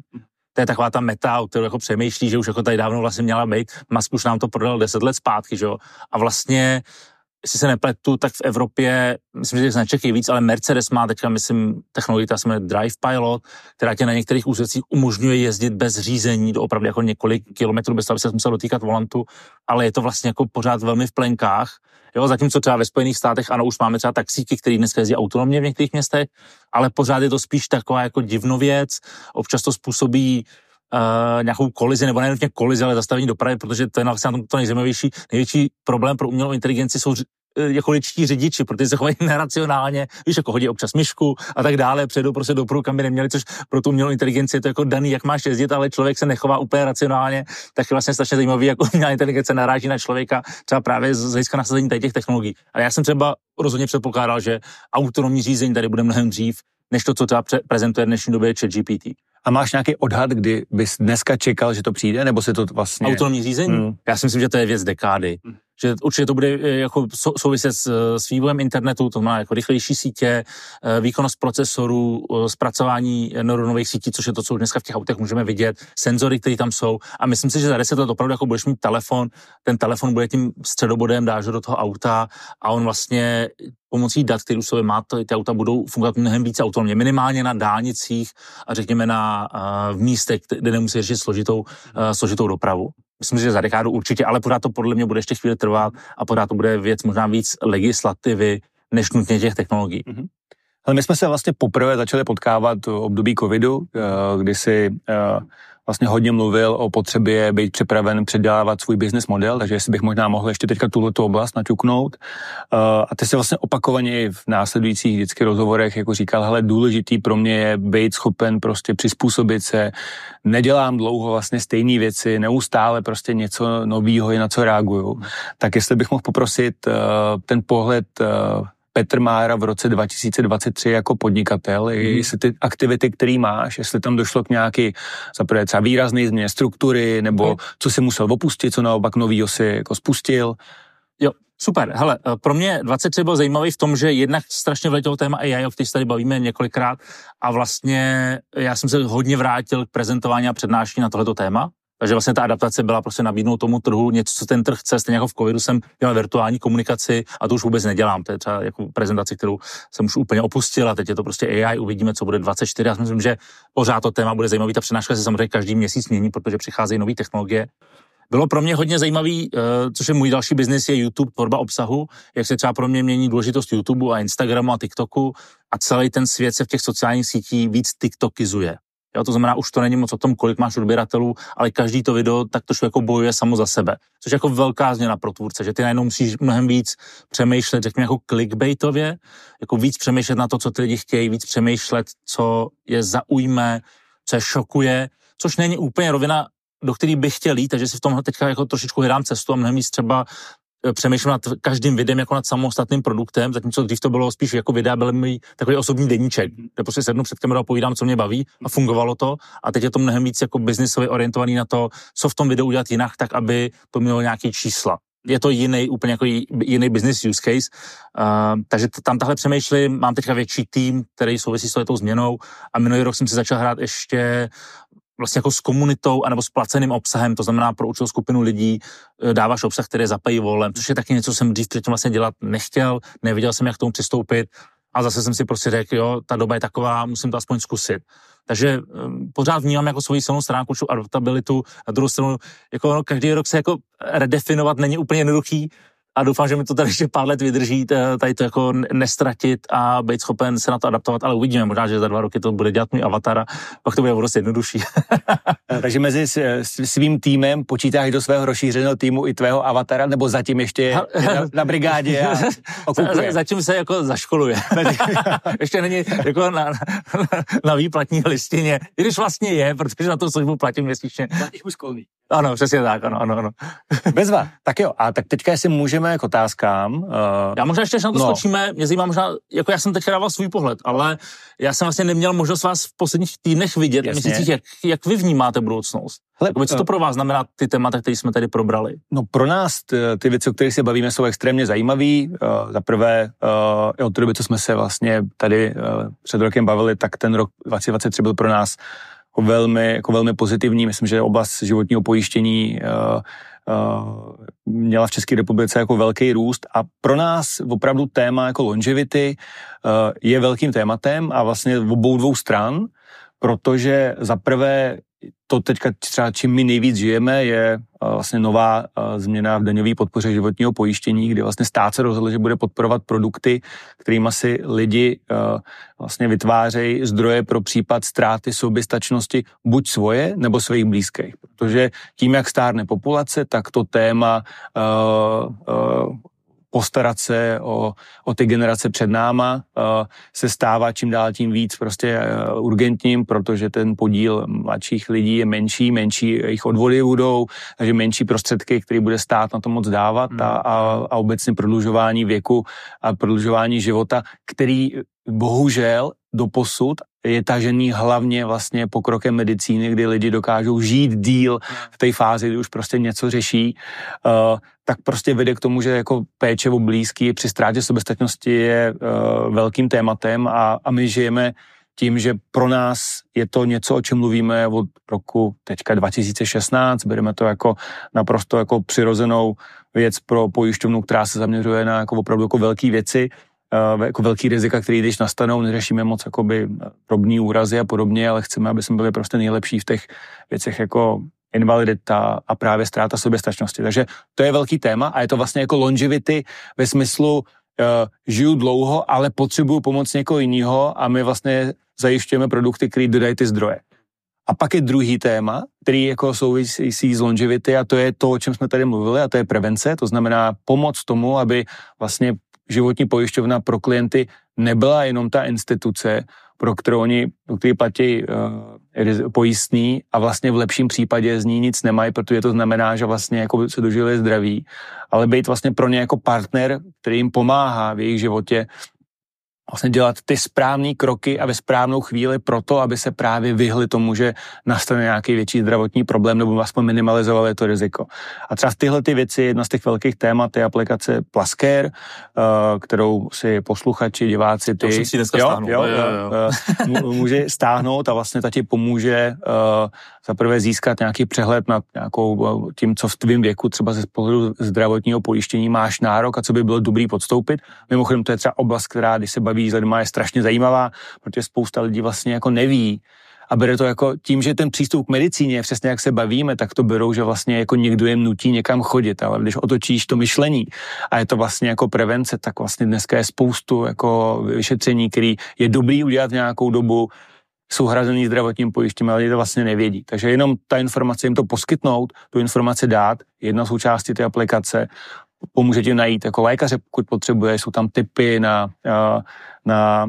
To je taková ta meta, o kterou jako přemýšlí, že už jako tady dávno vlastně měla být. Musk už nám to prodal deset let zpátky, že jo? A vlastně jestli se nepletu, tak v Evropě, myslím, že značek je víc, ale Mercedes má teďka, myslím, technologii, která se jmenuje Drive Pilot, která tě na některých úsecích umožňuje jezdit bez řízení do opravdu jako několik kilometrů, bez toho, aby se musel dotýkat volantu, ale je to vlastně jako pořád velmi v plenkách. Jo, zatímco třeba ve Spojených státech, ano, už máme třeba taxíky, které dneska jezdí autonomně v některých městech, ale pořád je to spíš taková jako divnověc. Občas to způsobí uh, nějakou kolizi, nebo nejen kolizi, ale zastavení dopravy, protože to je vlastně na tom to nejzajímavější. Největší problém pro umělou inteligenci jsou eh, jako ličtí řidiči, protože se chovají (laughs) neracionálně, víš, jako hodí občas myšku a tak dále, předou prostě do pruhu, kam by neměli, což pro tu umělou inteligenci je to jako daný, jak máš jezdit, ale člověk se nechová úplně racionálně, tak je vlastně strašně zajímavý, jak (laughs) umělá inteligence naráží na člověka, třeba právě z hlediska nasazení těch technologií. Ale já jsem třeba rozhodně předpokládal, že autonomní řízení tady bude mnohem dřív, než to, co třeba prezentuje v dnešní době ChatGPT. A máš nějaký odhad, kdy bys dneska čekal, že to přijde, nebo se to vlastně... Autonomní řízení? Hmm. Já si myslím, že to je věc dekády. Hmm. Že určitě to bude eh, jako souviset s, eh, s vývojem internetu, to má jako rychlejší sítě, eh, výkonnost procesorů, zpracování neuronových sítí, což je to, co dneska v těch autech můžeme vidět, senzory, které tam jsou. A myslím si, že za deset let opravdu jako budeš mít telefon, ten telefon bude tím středobodem, dáš do toho auta a on vlastně pomocí dat, které už sobě má, ty, auta budou fungovat mnohem více autonomně, minimálně na dálnicích a řekněme na v místech, kde nemusí řešit složitou, složitou dopravu. Myslím, že za dekádu určitě, ale pořád to podle mě bude ještě chvíli trvat a pořád to bude věc možná víc legislativy, než nutně těch technologií. Mm-hmm. Ale my jsme se vlastně poprvé začali potkávat v období covidu, kdy si vlastně hodně mluvil o potřebě být připraven předávat svůj business model, takže jestli bych možná mohl ještě teďka tuhle oblast naťuknout. Uh, a ty si vlastně opakovaně v následujících vždycky rozhovorech jako říkal, hele, důležitý pro mě je být schopen prostě přizpůsobit se, nedělám dlouho vlastně stejné věci, neustále prostě něco nového je na co reaguju. Tak jestli bych mohl poprosit uh, ten pohled uh, Petr Mára v roce 2023 jako podnikatel, mm. jestli ty aktivity, které máš, jestli tam došlo k nějaký zaprvé třeba výrazný změně struktury, nebo mm. co si musel opustit, co naopak novýho si jako spustil. Jo, Super, hele, eh, pro mě 23 byl zajímavý v tom, že jednak strašně vletělo téma AI, o kterých se tady bavíme několikrát a vlastně já jsem se hodně vrátil k prezentování a přednášení na tohleto téma, takže vlastně ta adaptace byla prostě nabídnout tomu trhu něco, co ten trh chce. Stejně jako v covidu jsem dělal virtuální komunikaci a to už vůbec nedělám. To je třeba jako prezentaci, kterou jsem už úplně opustil a teď je to prostě AI, uvidíme, co bude 24. Já si myslím, že pořád to téma bude zajímavý. Ta přenáška se samozřejmě každý měsíc mění, protože přicházejí nové technologie. Bylo pro mě hodně zajímavý, eh, což je můj další biznis, je YouTube, tvorba obsahu, jak se třeba pro mě mění důležitost YouTube a Instagramu a TikToku a celý ten svět se v těch sociálních sítích víc TikTokizuje. Jo, to znamená, už to není moc o tom, kolik máš odběratelů, ale každý to video tak trošku jako bojuje samo za sebe. Což je jako velká změna pro tvůrce, že ty najednou musíš mnohem víc přemýšlet, řekněme jako clickbaitově, jako víc přemýšlet na to, co ty lidi chtějí, víc přemýšlet, co je zaujme, co je šokuje, což není úplně rovina do který bych chtěl jít, takže si v tomhle teďka jako trošičku hledám cestu a mnohem víc třeba přemýšlím nad každým videem jako nad samostatným produktem, zatímco dřív to bylo spíš jako videa, byl můj takový osobní deníček, kde prostě sednu před kamerou a povídám, co mě baví a fungovalo to. A teď je to mnohem víc jako biznisově orientovaný na to, co v tom videu udělat jinak, tak aby to mělo nějaký čísla. Je to jiný, úplně jako jiný business use case. Uh, takže tam tahle přemýšlím, mám teďka větší tým, který souvisí s tou změnou a minulý rok jsem si začal hrát ještě vlastně jako s komunitou anebo s placeným obsahem, to znamená pro určitou skupinu lidí eh, dáváš obsah, který je za volem, což je taky něco, co jsem dřív předtím vlastně dělat nechtěl, nevěděl jsem, jak k tomu přistoupit a zase jsem si prostě řekl, jo, ta doba je taková, musím to aspoň zkusit. Takže um, pořád vnímám jako svoji silnou stránku, tu adaptabilitu, na druhou stranu, jako každý rok se jako redefinovat není úplně jednoduchý, a doufám, že mi to tady ještě pár let vydrží, tady to jako nestratit a být schopen se na to adaptovat, ale uvidíme, možná, že za dva roky to bude dělat můj avatar a pak to bude prostě jednodušší. (laughs) Takže mezi svým týmem počítáš do svého rozšířeného týmu i tvého avatara, nebo zatím ještě na, (laughs) na brigádě a Zatím se jako zaškoluje. (laughs) ještě není jako na, na, na výplatní listině, i když vlastně je, protože na to službu platím měsíčně. Platíš ano, přesně tak, ano, ano, ano. Bezva, tak jo, a tak teďka si můžeme k otázkám. Uh, já možná ještě na to no. skočíme, mě zajímá možná, jako já jsem teďka dával svůj pohled, ale já jsem vlastně neměl možnost vás v posledních týdnech vidět, Jasně. měsících, jak, jak vy vnímáte budoucnost. Hele, Jakoby, co to eh, pro vás znamená ty témata, které jsme tady probrali? No pro nás ty, ty věci, o kterých se bavíme, jsou extrémně zajímavé. Uh, za prvé, uh, od té doby, co jsme se vlastně tady uh, před rokem bavili, tak ten rok 2023 byl pro nás velmi, jako velmi pozitivní. Myslím, že oblast životního pojištění uh, měla v České republice jako velký růst a pro nás opravdu téma jako longevity je velkým tématem a vlastně obou dvou stran, protože za prvé to teďka třeba čím my nejvíc žijeme, je vlastně nová změna v daňové podpoře životního pojištění, kdy vlastně stát se rozhodl, že bude podporovat produkty, kterými si lidi vlastně vytvářejí zdroje pro případ ztráty soběstačnosti buď svoje nebo svých blízkých. Protože tím, jak stárne populace, tak to téma postarat se o, o ty generace před náma, uh, se stává čím dál tím víc prostě uh, urgentním, protože ten podíl mladších lidí je menší, menší jejich odvody budou, takže menší prostředky, který bude stát na to moc dávat a, a, a obecně prodlužování věku a prodlužování života, který bohužel do posud je tažený hlavně vlastně pokrokem medicíny, kdy lidi dokážou žít díl v té fázi, kdy už prostě něco řeší, uh, tak prostě vede k tomu, že jako péče o blízký při ztrátě soběstačnosti je uh, velkým tématem a, a my žijeme tím, že pro nás je to něco, o čem mluvíme od roku teďka 2016, bereme to jako naprosto jako přirozenou věc pro pojišťovnu, která se zaměřuje na jako opravdu jako velké věci jako velký rizika, který když nastanou, neřešíme moc jakoby drobný úrazy a podobně, ale chceme, aby jsme byli prostě nejlepší v těch věcech jako invalidita a právě ztráta soběstačnosti. Takže to je velký téma a je to vlastně jako longevity ve smyslu uh, žiju dlouho, ale potřebuju pomoc někoho jiného a my vlastně zajišťujeme produkty, které dodají ty zdroje. A pak je druhý téma, který jako souvisí s longevity a to je to, o čem jsme tady mluvili a to je prevence, to znamená pomoc tomu, aby vlastně životní pojišťovna pro klienty nebyla jenom ta instituce, pro kterou oni, pro který platí uh, pojistný a vlastně v lepším případě z ní nic nemají, protože to znamená, že vlastně jako se dožili zdraví, ale být vlastně pro ně jako partner, který jim pomáhá v jejich životě vlastně dělat ty správné kroky a ve správnou chvíli pro to, aby se právě vyhli tomu, že nastane nějaký větší zdravotní problém nebo aspoň minimalizovali to riziko. A třeba tyhle ty věci, jedna z těch velkých témat je aplikace Plasker, uh, kterou si posluchači, diváci, ty... To si dneska jo, jo, jo, jo, jo. Uh, může stáhnout a vlastně ta ti pomůže uh, zaprvé získat nějaký přehled nad nějakou tím, co v tvém věku třeba ze pohledu zdravotního pojištění máš nárok a co by bylo dobrý podstoupit. Mimochodem to je třeba oblast, která, když se baví s lidmi, je strašně zajímavá, protože spousta lidí vlastně jako neví, a bere to jako tím, že ten přístup k medicíně, přesně jak se bavíme, tak to berou, že vlastně jako někdo jim nutí někam chodit, ale když otočíš to myšlení a je to vlastně jako prevence, tak vlastně dneska je spoustu jako vyšetření, který je dobrý udělat nějakou dobu, jsou hrazený zdravotním pojištěním, ale lidi to vlastně nevědí. Takže jenom ta informace jim to poskytnout, tu informaci dát, jedna součástí té aplikace, pomůže ti najít jako lékaře, pokud potřebuje, jsou tam typy na, na, na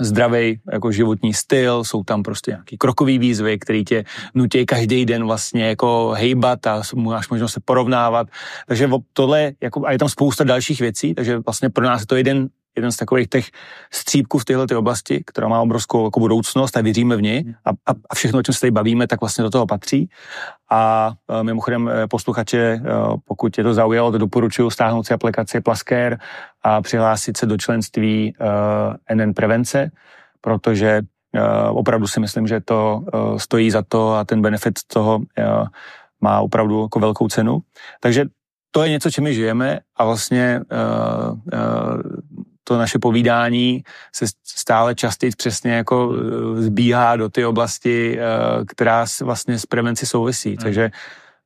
zdravý jako životní styl, jsou tam prostě nějaký krokový výzvy, který tě nutí každý den vlastně jako hejbat a máš možnost se porovnávat. Takže tohle, jako, a je tam spousta dalších věcí, takže vlastně pro nás je to jeden jeden z takových těch střípků v této oblasti, která má obrovskou jako budoucnost a věříme v ní a, a, a všechno, o čem se tady bavíme, tak vlastně do toho patří. A, a mimochodem e, posluchače, e, pokud je to zaujalo, to doporučuji stáhnout si aplikaci Plasker a přihlásit se do členství NN Prevence, protože opravdu si myslím, že to stojí za to a ten benefit toho má opravdu jako velkou cenu. Takže to je něco, čím my žijeme a vlastně uh, uh, to naše povídání se stále častěji přesně jako eh, zbíhá do ty oblasti, eh, která vlastně s prevenci souvisí. Hmm. Takže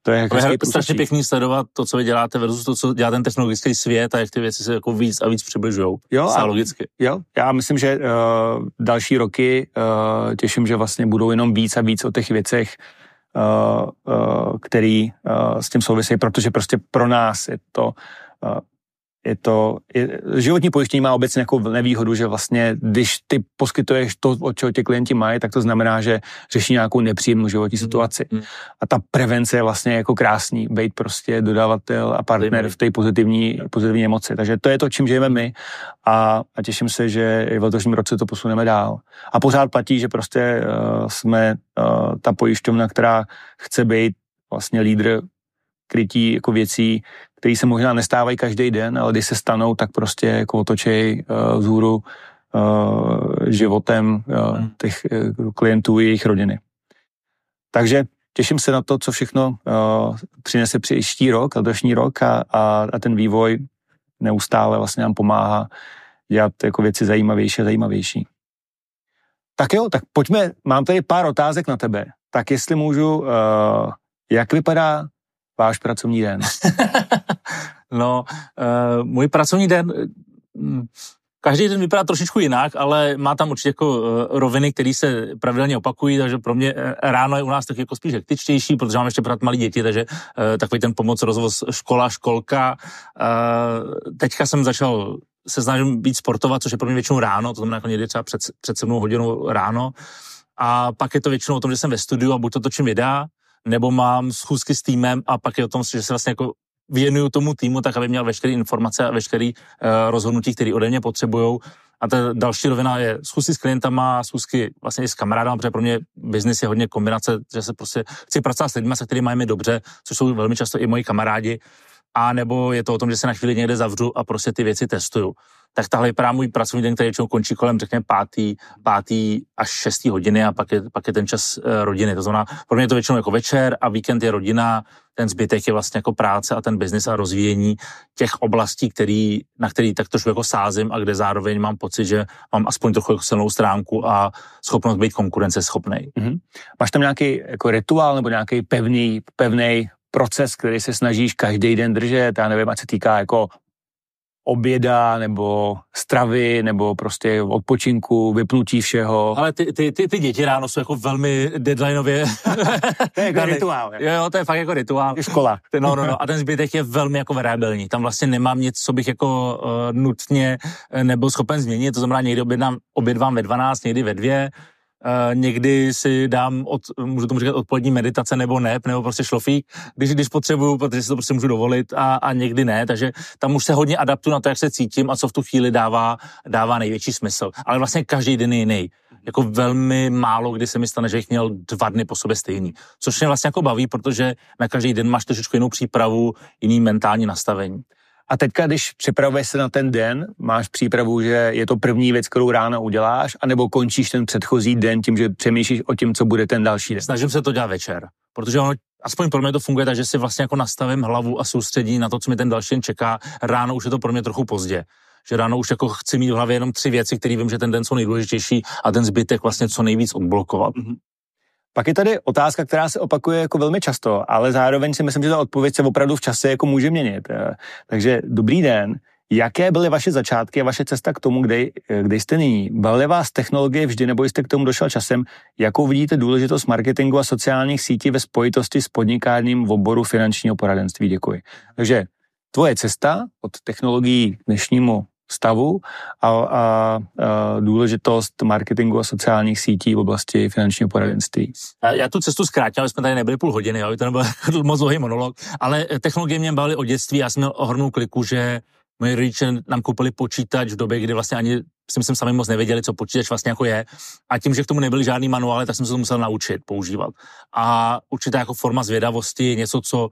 to je jako strašně pěkný sledovat to, co vy děláte versus to, co dělá ten technologický svět a jak ty věci se jako víc a víc přibližují. Jo, a, logicky. Jo, já myslím, že uh, další roky uh, těším, že vlastně budou jenom víc a víc o těch věcech, uh, uh, který uh, s tím souvisí, protože prostě pro nás je to uh, je to, je, životní pojištění má obecně jako nevýhodu, že vlastně, když ty poskytuješ to, o čeho ti klienti mají, tak to znamená, že řeší nějakou nepříjemnou životní situaci. Mm. A ta prevence je vlastně jako krásný, být prostě dodavatel a partner v té pozitivní, pozitivní emoci. Takže to je to, čím žijeme my a, a těším se, že i v letošním roce to posuneme dál. A pořád platí, že prostě uh, jsme uh, ta pojišťovna, která chce být vlastně lídr krytí jako věcí, které se možná nestávají každý den, ale když se stanou, tak prostě jako otočej uh, vzhůru uh, životem uh, těch uh, klientů i jejich rodiny. Takže těším se na to, co všechno uh, přinese příští rok, letošní rok a, a, a ten vývoj neustále vlastně nám pomáhá dělat jako věci zajímavější a zajímavější. Tak jo, tak pojďme, mám tady pár otázek na tebe. Tak jestli můžu, uh, jak vypadá váš pracovní den? (laughs) no, uh, můj pracovní den, uh, každý den vypadá trošičku jinak, ale má tam určitě jako uh, roviny, které se pravidelně opakují, takže pro mě uh, ráno je u nás tak jako spíš hektičtější, protože mám ještě pořád malé děti, takže takový ten pomoc, rozvoz škola, školka. Teďka jsem začal se snažím být sportovat, což je pro mě většinou ráno, to znamená jako někdy třeba před, před sedmou hodinou ráno. A pak je to většinou o tom, že jsem ve studiu a buď to točím videa, nebo mám schůzky s týmem a pak je o tom, že se vlastně jako věnuju tomu týmu, tak aby měl veškeré informace a veškeré uh, rozhodnutí, které ode mě potřebují. A ta další rovina je schůzky s klientama, schůzky vlastně i s kamarádem, protože pro mě biznis je hodně kombinace, že se prostě chci pracovat s lidmi, se kterými máme dobře, což jsou velmi často i moji kamarádi a nebo je to o tom, že se na chvíli někde zavřu a prostě ty věci testuju. Tak tahle vypadá můj pracovní den, který většinou končí kolem, řekněme, pátý, pátý až šestý hodiny a pak je, pak je ten čas uh, rodiny. To znamená, pro mě je to většinou jako večer a víkend je rodina, ten zbytek je vlastně jako práce a ten biznis a rozvíjení těch oblastí, který, na který tak trošku jako sázím a kde zároveň mám pocit, že mám aspoň trochu jako silnou stránku a schopnost být konkurenceschopný. Mm-hmm. Máš tam nějaký jako rituál nebo nějaký pevný, pevný proces, který se snažíš každý den držet, já nevím, ať se týká jako oběda, nebo stravy, nebo prostě odpočinku, vypnutí všeho. Ale ty, ty, ty, ty děti ráno jsou jako velmi deadlineově. (laughs) to je jako rituál. Jo, jo, to je fakt jako rituál. Škola. No, no, no. A ten zbytek je velmi jako variabilní. Tam vlastně nemám nic, co bych jako uh, nutně eh, nebyl schopen změnit. To znamená, někdy obědám, obědvám ve 12, někdy ve dvě, Uh, někdy si dám, od, můžu tomu říkat, odpolední meditace nebo ne, nebo prostě šlofík, když, když potřebuju, protože si to prostě můžu dovolit a, a někdy ne, takže tam už se hodně adaptuju na to, jak se cítím a co v tu chvíli dává, dává největší smysl. Ale vlastně každý den je jiný. Jako velmi málo, kdy se mi stane, že jich měl dva dny po sobě stejný. Což mě vlastně jako baví, protože na každý den máš trošičku jinou přípravu, jiný mentální nastavení. A teďka, když připravuješ se na ten den, máš přípravu, že je to první věc, kterou ráno uděláš, anebo končíš ten předchozí den tím, že přemýšlíš o tím, co bude ten další den? Snažím se to dělat večer, protože ono aspoň pro mě to funguje tak, že si vlastně jako nastavím hlavu a soustředí na to, co mi ten další den čeká. Ráno už je to pro mě trochu pozdě že ráno už jako chci mít v hlavě jenom tři věci, které vím, že ten den jsou nejdůležitější a ten zbytek vlastně co nejvíc odblokovat. Mm-hmm. Pak je tady otázka, která se opakuje jako velmi často, ale zároveň si myslím, že ta odpověď se opravdu v čase jako může měnit. Eh, takže dobrý den. Jaké byly vaše začátky a vaše cesta k tomu, kde, eh, kde jste nyní? Bavily vás technologie vždy, nebo jste k tomu došel časem? Jakou vidíte důležitost marketingu a sociálních sítí ve spojitosti s podnikáním v oboru finančního poradenství? Děkuji. Takže tvoje cesta od technologií k dnešnímu stavu a, a, a důležitost marketingu a sociálních sítí v oblasti finančního poradenství. Já tu cestu zkrátil, ale jsme tady nebyli půl hodiny, jo, to nebyl (laughs) moc dlouhý monolog, ale technologie mě bavily od dětství, já jsem měl ohromnou kliku, že moji rodiče nám koupili počítač v době, kdy vlastně ani si myslím sami moc nevěděli, co počítač vlastně jako je. A tím, že k tomu nebyly žádný manuály, tak jsem se to musel naučit používat. A určitá jako forma zvědavosti je něco, co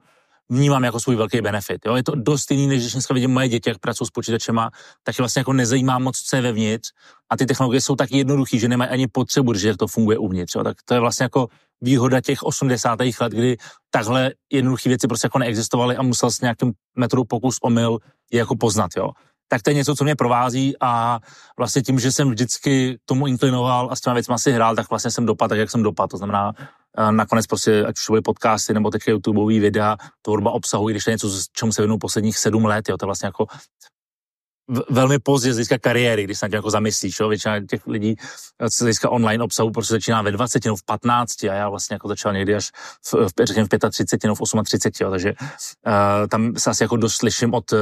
vnímám jako svůj velký benefit. Jo? Je to dost jiný, než když dneska vidím moje děti, jak pracují s počítačema, tak je vlastně jako nezajímá moc, co je vevnitř. A ty technologie jsou tak jednoduché, že nemají ani potřebu, že to funguje uvnitř. Jo? Tak to je vlastně jako výhoda těch 80. let, kdy takhle jednoduché věci prostě jako neexistovaly a musel s nějakým metodou pokus omyl je jako poznat. Jo? tak to je něco, co mě provází a vlastně tím, že jsem vždycky tomu inklinoval a s těma věcmi si hrál, tak vlastně jsem dopadl tak, jak jsem dopadl. To znamená, nakonec prostě, ať už byly podcasty nebo teď YouTubeový videa, tvorba obsahu, když to je něco, čemu se věnuju posledních sedm let, jo, to je vlastně jako velmi pozdě z hlediska kariéry, když se na tě jako zamyslíš, jo? většina těch lidí z hlediska online obsahu prostě začíná ve 20 nebo v 15 a já vlastně jako začal někdy až v, v, řekněme, v 35 nebo v 38, jo? takže uh, tam se asi jako dost slyším od uh,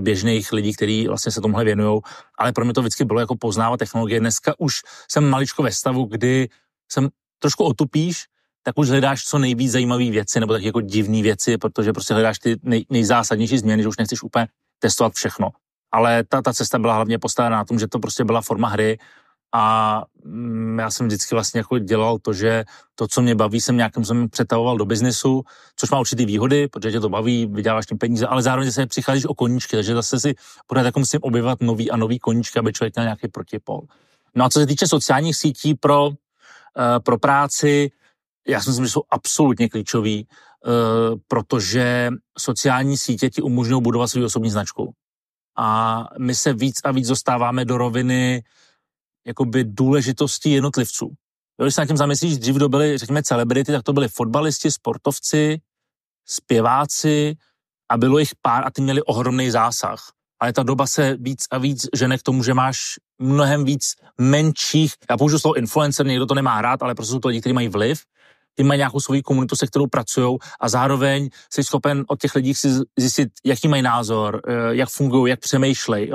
běžných lidí, kteří vlastně se tomuhle věnují, ale pro mě to vždycky bylo jako poznávat technologie. Dneska už jsem maličko ve stavu, kdy jsem trošku otupíš, tak už hledáš co nejvíc zajímavé věci nebo tak jako divné věci, protože prostě hledáš ty nej, nejzásadnější změny, že už nechceš úplně testovat všechno. Ale ta, ta cesta byla hlavně postavená na tom, že to prostě byla forma hry a mm, já jsem vždycky vlastně jako dělal to, že to, co mě baví, jsem nějakým jsem přetavoval do biznesu, což má určitý výhody, protože tě to baví, vyděláváš tím peníze, ale zároveň se přicházíš o koníčky, takže zase si pořád jako musím objevovat nový a nový koníčky, aby člověk měl nějaký protipol. No a co se týče sociálních sítí pro, uh, pro práci, já si myslím, že jsou absolutně klíčový, uh, protože sociální sítě ti umožňují budovat svou osobní značku. A my se víc a víc dostáváme do roviny jakoby důležitosti jednotlivců. Když se na tím zamyslíš, dřív to byly, řekněme, celebrity, tak to byli fotbalisti, sportovci, zpěváci a bylo jich pár a ty měli ohromný zásah. Ale ta doba se víc a víc žene k tomu, že máš mnohem víc menších, já použiju slovo influencer, někdo to nemá rád, ale prostě jsou to lidi, kteří mají vliv, ty mají nějakou svou komunitu, se kterou pracují a zároveň jsi schopen od těch lidí si zjistit, jaký mají názor, eh, jak fungují, jak přemýšlejí.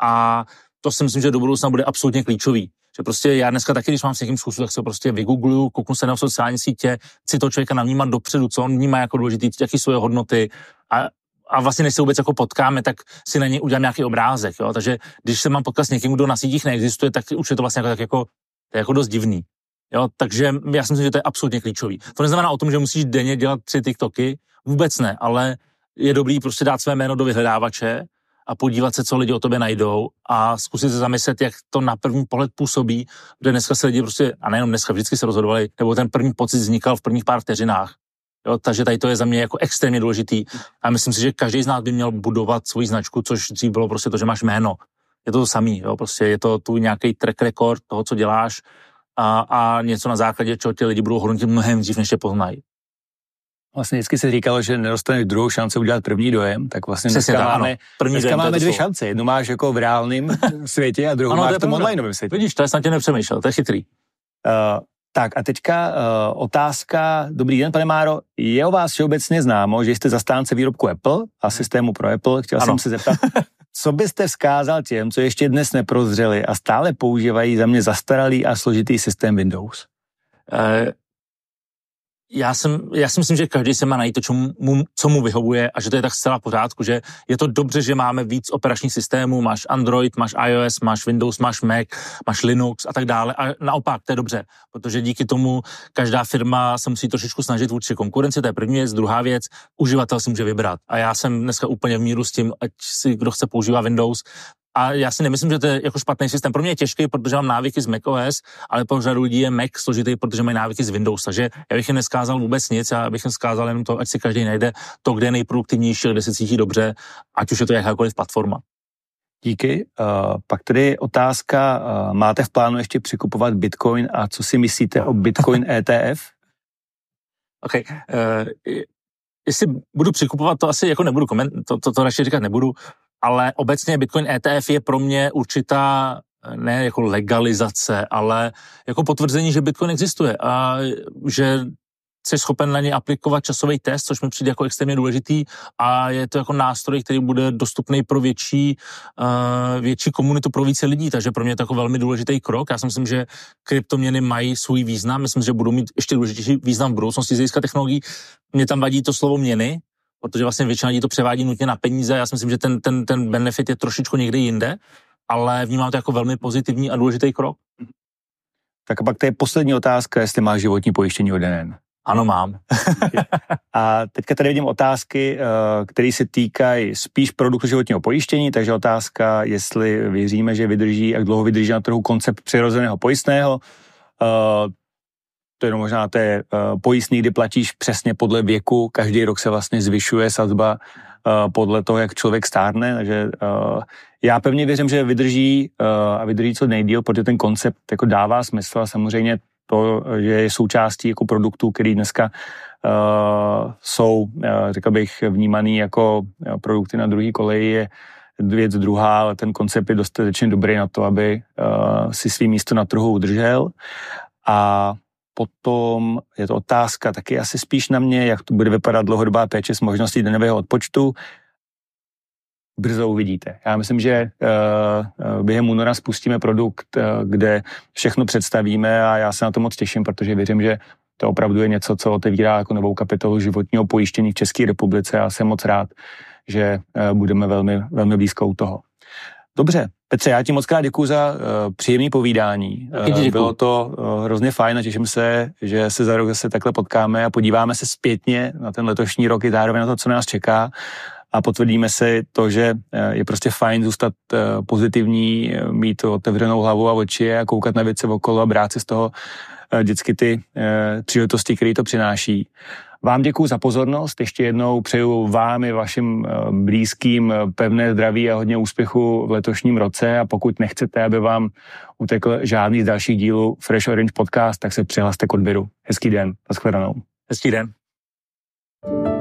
A to si myslím, že do budoucna bude absolutně klíčový. Že prostě já dneska taky, když mám s někým zkusu, tak se prostě vygoogluju, kouknu se na sociální sítě, chci toho člověka navnímat dopředu, co on vnímá jako důležitý, jaký jsou jeho hodnoty a a vlastně než se vůbec jako potkáme, tak si na něj udělám nějaký obrázek, jo? takže když se mám potkat s někým, kdo na sítích neexistuje, tak už je to vlastně jako, tak jako, to je jako dost divný. Jo, takže já si myslím, že to je absolutně klíčový. To neznamená o tom, že musíš denně dělat tři TikToky, vůbec ne, ale je dobrý prostě dát své jméno do vyhledávače a podívat se, co lidi o tobě najdou a zkusit se zamyslet, jak to na první pohled působí, kde dneska se lidi prostě, a nejenom dneska, vždycky se rozhodovali, nebo ten první pocit vznikal v prvních pár vteřinách. Jo, takže tady to je za mě jako extrémně důležitý a myslím si, že každý z nás by měl budovat svoji značku, což dřív bylo prostě to, že máš jméno. Je to to samý, jo, prostě je to tu nějaký track record toho, co děláš a, a něco na základě, čeho ti lidi budou hodnotit mnohem dřív, než tě poznají. Vlastně vždycky se říkalo, že nedostaneš druhou šanci udělat první dojem, tak vlastně Přesně dneska tak, máme. První dneska dojem, to je máme to dvě slovo. šance. Jednu máš jako v reálném (laughs) světě a druhou Ano, to máš je v tom onlineovém světě. Vidíš, to jsem na tě nepřemýšlel, to je chytrý. Uh, tak a teďka uh, otázka. Dobrý den, pane Máro. Je o vás všeobecně známo, že jste zastánce výrobku Apple a systému pro Apple. Chtěl Ano. jsem se zeptat, (laughs) co byste vzkázal těm, co ještě dnes neprozřeli a stále používají za mě zastaralý a složitý systém Windows? Já, jsem, já si myslím, že každý se má najít to, co mu, co mu vyhovuje a že to je tak zcela v pořádku, že je to dobře, že máme víc operačních systémů, máš Android, máš iOS, máš Windows, máš Mac, máš Linux a tak dále. A naopak, to je dobře, protože díky tomu každá firma se musí trošičku snažit vůči konkurenci, to je první věc, druhá věc, uživatel si může vybrat. A já jsem dneska úplně v míru s tím, ať si kdo chce používá Windows, a já si nemyslím, že to je jako špatný systém. Pro mě je těžký, protože mám návyky z macOS, ale pro řadu lidí je Mac složitý, protože mají návyky z Windows. Takže já bych jim neskázal vůbec nic, já bych jim zkázal jenom to, ať si každý najde to, kde je nejproduktivnější, kde se cítí dobře, ať už je to jakákoliv platforma. Díky. Uh, pak tedy otázka, uh, máte v plánu ještě přikupovat Bitcoin a co si myslíte o Bitcoin (laughs) ETF? OK. Uh, jestli budu přikupovat, to asi jako nebudu koment, to, to, to radši říkat nebudu, ale obecně Bitcoin ETF je pro mě určitá ne jako legalizace, ale jako potvrzení, že Bitcoin existuje a že jsi schopen na ně aplikovat časový test, což mi přijde jako extrémně důležitý a je to jako nástroj, který bude dostupný pro větší, uh, větší komunitu, pro více lidí, takže pro mě je to jako velmi důležitý krok. Já si myslím, že kryptoměny mají svůj význam, myslím, že budou mít ještě důležitější význam v budoucnosti z hlediska technologií. Mě tam vadí to slovo měny, protože vlastně většina lidí to převádí nutně na peníze. Já si myslím, že ten, ten, ten benefit je trošičku někde jinde, ale vnímám to jako velmi pozitivní a důležitý krok. Tak a pak to je poslední otázka, jestli máš životní pojištění od NN. Ano, mám. A teďka tady vidím otázky, eh, které se týkají spíš produktu životního pojištění, takže otázka, jestli věříme, že vydrží, jak dlouho vydrží na trhu koncept přirozeného pojistného. Eh, To je možná to je eh, pojistný, kdy platíš přesně podle věku, každý rok se vlastně zvyšuje sazba podle toho, jak člověk stárne, takže já pevně věřím, že vydrží a vydrží co nejdíl, protože ten koncept jako dává smysl a samozřejmě to, že je součástí jako produktů, který dneska uh, jsou, uh, řekl bych, vnímaný jako uh, produkty na druhý koleji, je věc druhá, ale ten koncept je dostatečně dobrý na to, aby uh, si svý místo na trhu udržel. A potom je to otázka taky asi spíš na mě, jak to bude vypadat dlouhodobá péče s možností daňového odpočtu brzo uvidíte. Já myslím, že uh, během února spustíme produkt, uh, kde všechno představíme a já se na to moc těším, protože věřím, že to opravdu je něco, co otevírá jako novou kapitolu životního pojištění v České republice a jsem moc rád, že budeme velmi, velmi blízko u toho. Dobře, Petře, já ti moc krát děkuji za uh, příjemné povídání. Uh, bylo to uh, hrozně fajn a těším se, že se za rok zase takhle potkáme a podíváme se zpětně na ten letošní rok i zároveň na to, co nás čeká a potvrdíme si to, že je prostě fajn zůstat pozitivní, mít otevřenou hlavu a oči a koukat na věci okolo a brát si z toho vždycky ty příležitosti, které to přináší. Vám děkuji za pozornost, ještě jednou přeju vám i vašim blízkým pevné zdraví a hodně úspěchu v letošním roce a pokud nechcete, aby vám utekl žádný z dalších dílů Fresh Orange Podcast, tak se přihlaste k odběru. Hezký den, nashledanou. Hezký den. thank you